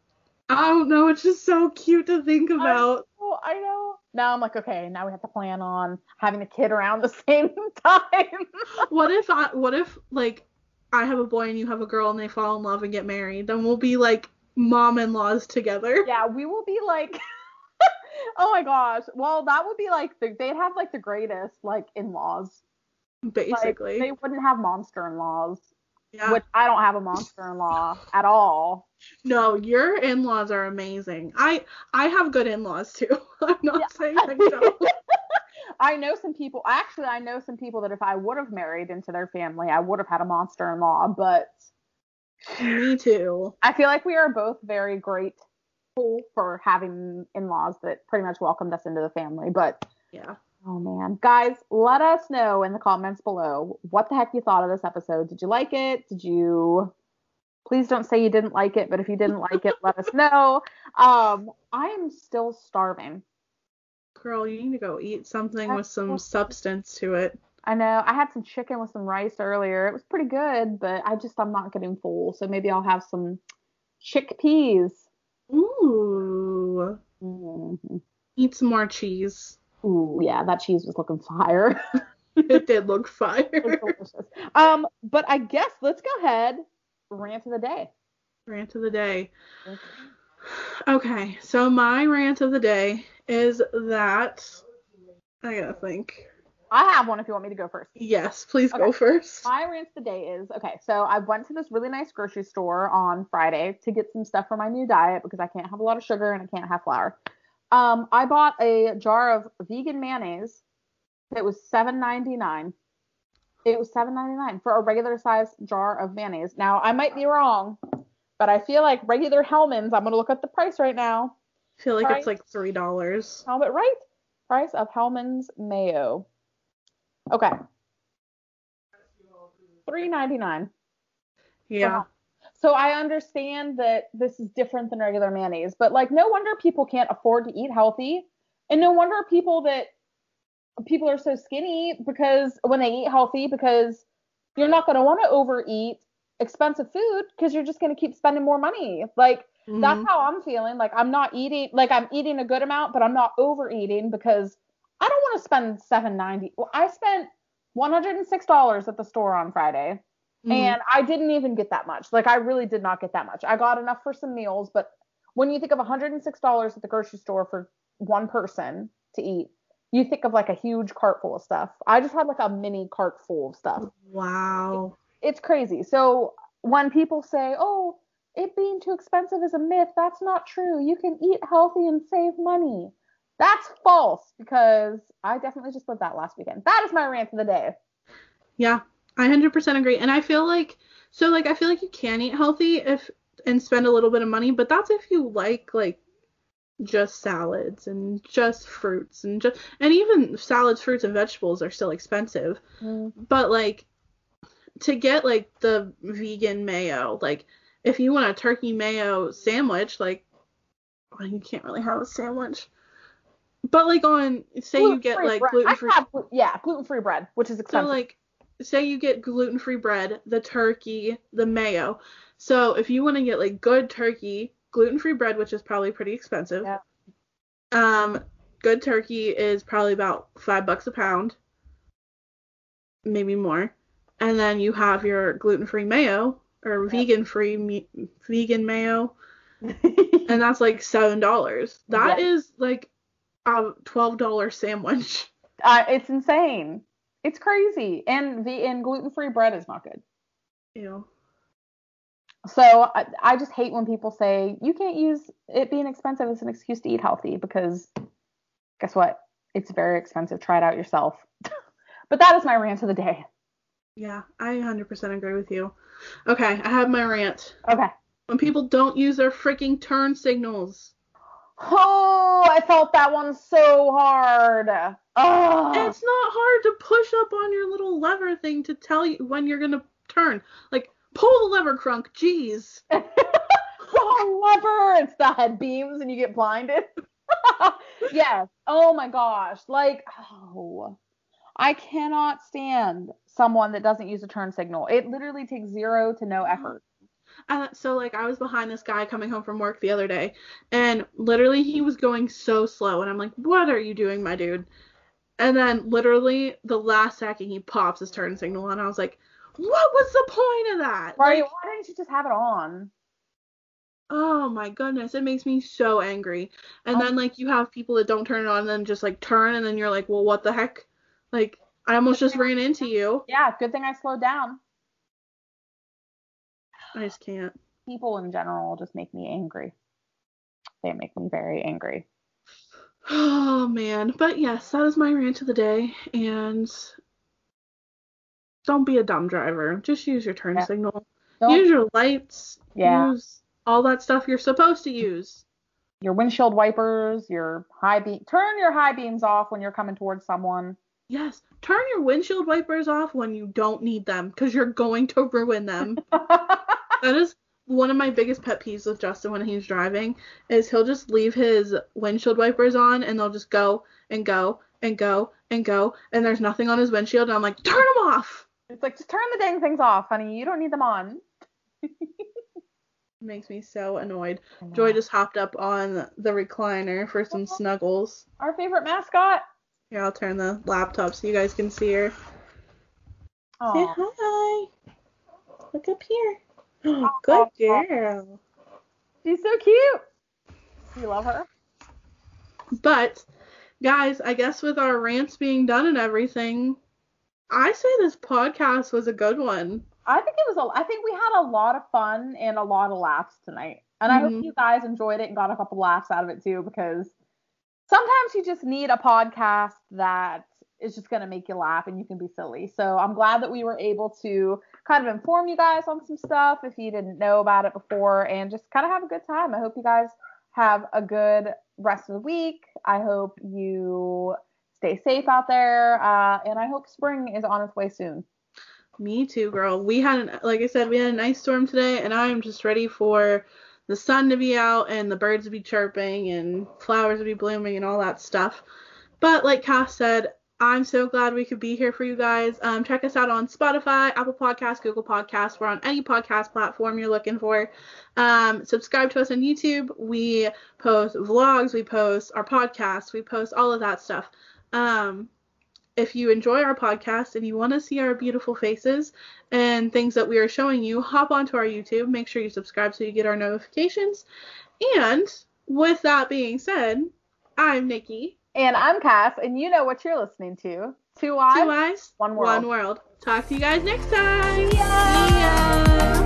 I don't know, it's just so cute to think about. Oh, I know. Now I'm like, okay, now we have to plan on having a kid around the same time. What if I what if like I have a boy and you have a girl and they fall in love and get married, then we'll be like mom-in-laws together. Yeah, we will be like Oh my gosh. Well, that would be like the, they'd have like the greatest like in-laws. Like, Basically. they wouldn't have monster in-laws, yeah. which I don't have a monster in-law at all. No, your in-laws are amazing. I I have good in-laws too. I'm not Yeah. saying I don't. I know some people. Actually, I know some people that if I would have married into their family, I would have had a monster-in-law. But Me too. I feel like we are both very grateful for having in-laws that pretty much welcomed us into the family. But Yeah. Oh man, guys, let us know in the comments below what the heck you thought of this episode. Did you like it? Did you? Please don't say you didn't like it, but if you didn't like it, let us know. Um, I am still starving. Girl, you need to go eat something with some so- substance to it. I know I had some chicken with some rice earlier. It was pretty good, but I just I'm not getting full, so maybe I'll have some chickpeas. Ooh. Mhm. Eat some more cheese. Ooh, yeah, that cheese was looking fire. it did look fire. Um, but I guess let's go ahead rant of the day. Rant of the day. Okay, so my rant of the day is that I gotta think. I have one if you want me to go first. Yes, please go first. My rant of the day is okay. So I went to this really nice grocery store on Friday to get some stuff for my new diet because I can't have a lot of sugar and I can't have flour. Um, I bought a jar of vegan mayonnaise. It was seven ninety nine. It was seven ninety nine for a regular size jar of mayonnaise. Now I might be wrong, but I feel like regular Hellmann's. I'm gonna look up the price right now. I feel like Right. it's like three dollars. Helmet right? Price of Hellmann's mayo. Okay. Three ninety nine. Yeah. So I understand that this is different than regular mayonnaise, but like no wonder people can't afford to eat healthy. And no wonder people that people are so skinny because when they eat healthy because you're not going to want to overeat expensive food because you're just going to keep spending more money. Like that's Mhm. how I'm feeling. Like I'm not eating like I'm eating a good amount, but I'm not overeating because I don't want to spend 7.90. Well, I spent $106 at the store on Friday. Mhm. And I didn't even get that much. Like I really did not get that much. I got enough for some meals, but when you think of $106 at the grocery store for one person to eat, you think of like a huge cart full of stuff. I just had like a mini cart full of stuff. wow. It's crazy. So when people say, "Oh, it being too expensive is a myth," that's not true. You can eat healthy and save money. That's false because I definitely just lived that last weekend. That is my rant of the day. Yeah, I 100% agree. And I feel like so like I feel like you can eat healthy if and spend a little bit of money, but that's if you like like just salads and just fruits and just and even salads, fruits and vegetables are still expensive. Mm. But like to get like the vegan mayo, like if you want a turkey mayo sandwich, like well, you can't really have a sandwich. But like on say you get like gluten free, yeah, gluten free bread, which is so expensive. like say you get gluten free bread, the turkey, the mayo. So if you want to get like good turkey, gluten free bread, which is probably pretty expensive. Yeah. Um, good turkey is probably about five bucks a pound, maybe more. And then you have your gluten free mayo or Yeah. vegan free me- vegan mayo, and that's like seven dollars. That Yeah. is like a twelve dollar sandwich. uh, it's insane. It's crazy. And the and gluten free bread is not good. Ew. So I, I just hate when people say you can't use it being expensive as an excuse to eat healthy because guess what? It's very expensive. Try it out yourself. but that is my rant of the day. Yeah, I 100% agree with you. Okay, I have my rant. Okay. When people don't use their freaking turn signals. Oh, I felt that one so hard. Oh, It's not hard to push up on your little lever thing to tell you when you're gonna turn. Like, pull the lever, Crunk. Jeez. wrong lever. It's the head beams and you get blinded. yes. Oh my gosh. Like, oh, I cannot stand someone that doesn't use a turn signal. It literally takes zero to no effort. And so, like, I was behind this guy coming home from work the other day, and literally he was going so slow, and I'm like, what are you doing, my dude? And then, literally, the last second he pops his turn signal, and I was like, what was the point of that? Right? Like, Why didn't you just have it on? oh my goodness, it makes me so angry. And Um, then like you have people that don't turn it on and then just like turn and then you're like, well, what the heck? Like I almost just ran into you. Yeah, good thing I slowed down. I just can't. People in general just make me angry. They make me very angry. Oh man, but yes, that is my rant of the day. And don't be a dumb driver. Just use your turn Yeah. signal. Don't Use your lights. Yeah. Use all that stuff you're supposed to use. your windshield wipers, your high beam. Turn your high beams off when you're coming towards someone. Yes, turn your windshield wipers off when you don't need them because you're going to ruin them. that is one of my biggest pet peeves with Justin when he's driving is he'll just leave his windshield wipers on and they'll just go and go and go and go and there's nothing on his windshield and I'm like, turn them off. it's like just turn the dang things off, honey. You don't need them on. Makes me so annoyed. Joy just hopped up on the recliner for some snuggles. Our favorite mascot. Here, I'll turn the laptop so you guys can see her. Say hi. Look up here. Good girl. She's so cute. You love her. But, guys, I guess with our rants being done and everything, I say this podcast was a good one. I think it was a. I think we had a lot of fun and a lot of laughs tonight, and I hope Mhm. you guys enjoyed it and got a couple laughs out of it too. Because sometimes you just need a podcast that is just gonna make you laugh and you can be silly. So I'm glad that we were able to kind of inform you guys on some stuff if you didn't know about it before, and just kind of have a good time. I hope you guys have a good rest of the week. I hope you stay safe out there, uh, and I hope spring is on its way soon. Me too, girl. We had, an, like I said, we had a nice storm today, and I'm just ready for the sun to be out and the birds to be chirping and flowers to be blooming and all that stuff. But like Cass said, I'm so glad we could be here for you guys. Um, check us out on Spotify, Apple Podcasts, Google Podcasts. We're on any podcast platform you're looking for. Um, subscribe to us on YouTube. We post vlogs, we post our podcasts, we post all of that stuff. Um, if you enjoy our podcast and you want to see our beautiful faces and things that we are showing you, hop onto our YouTube. Make sure you subscribe so you get our notifications. And with that being said, I'm Nikki. And I'm Cass, and you know what you're listening to. Two eyes. Two eyes, One world. One world. Talk to you guys next time. See ya. See ya.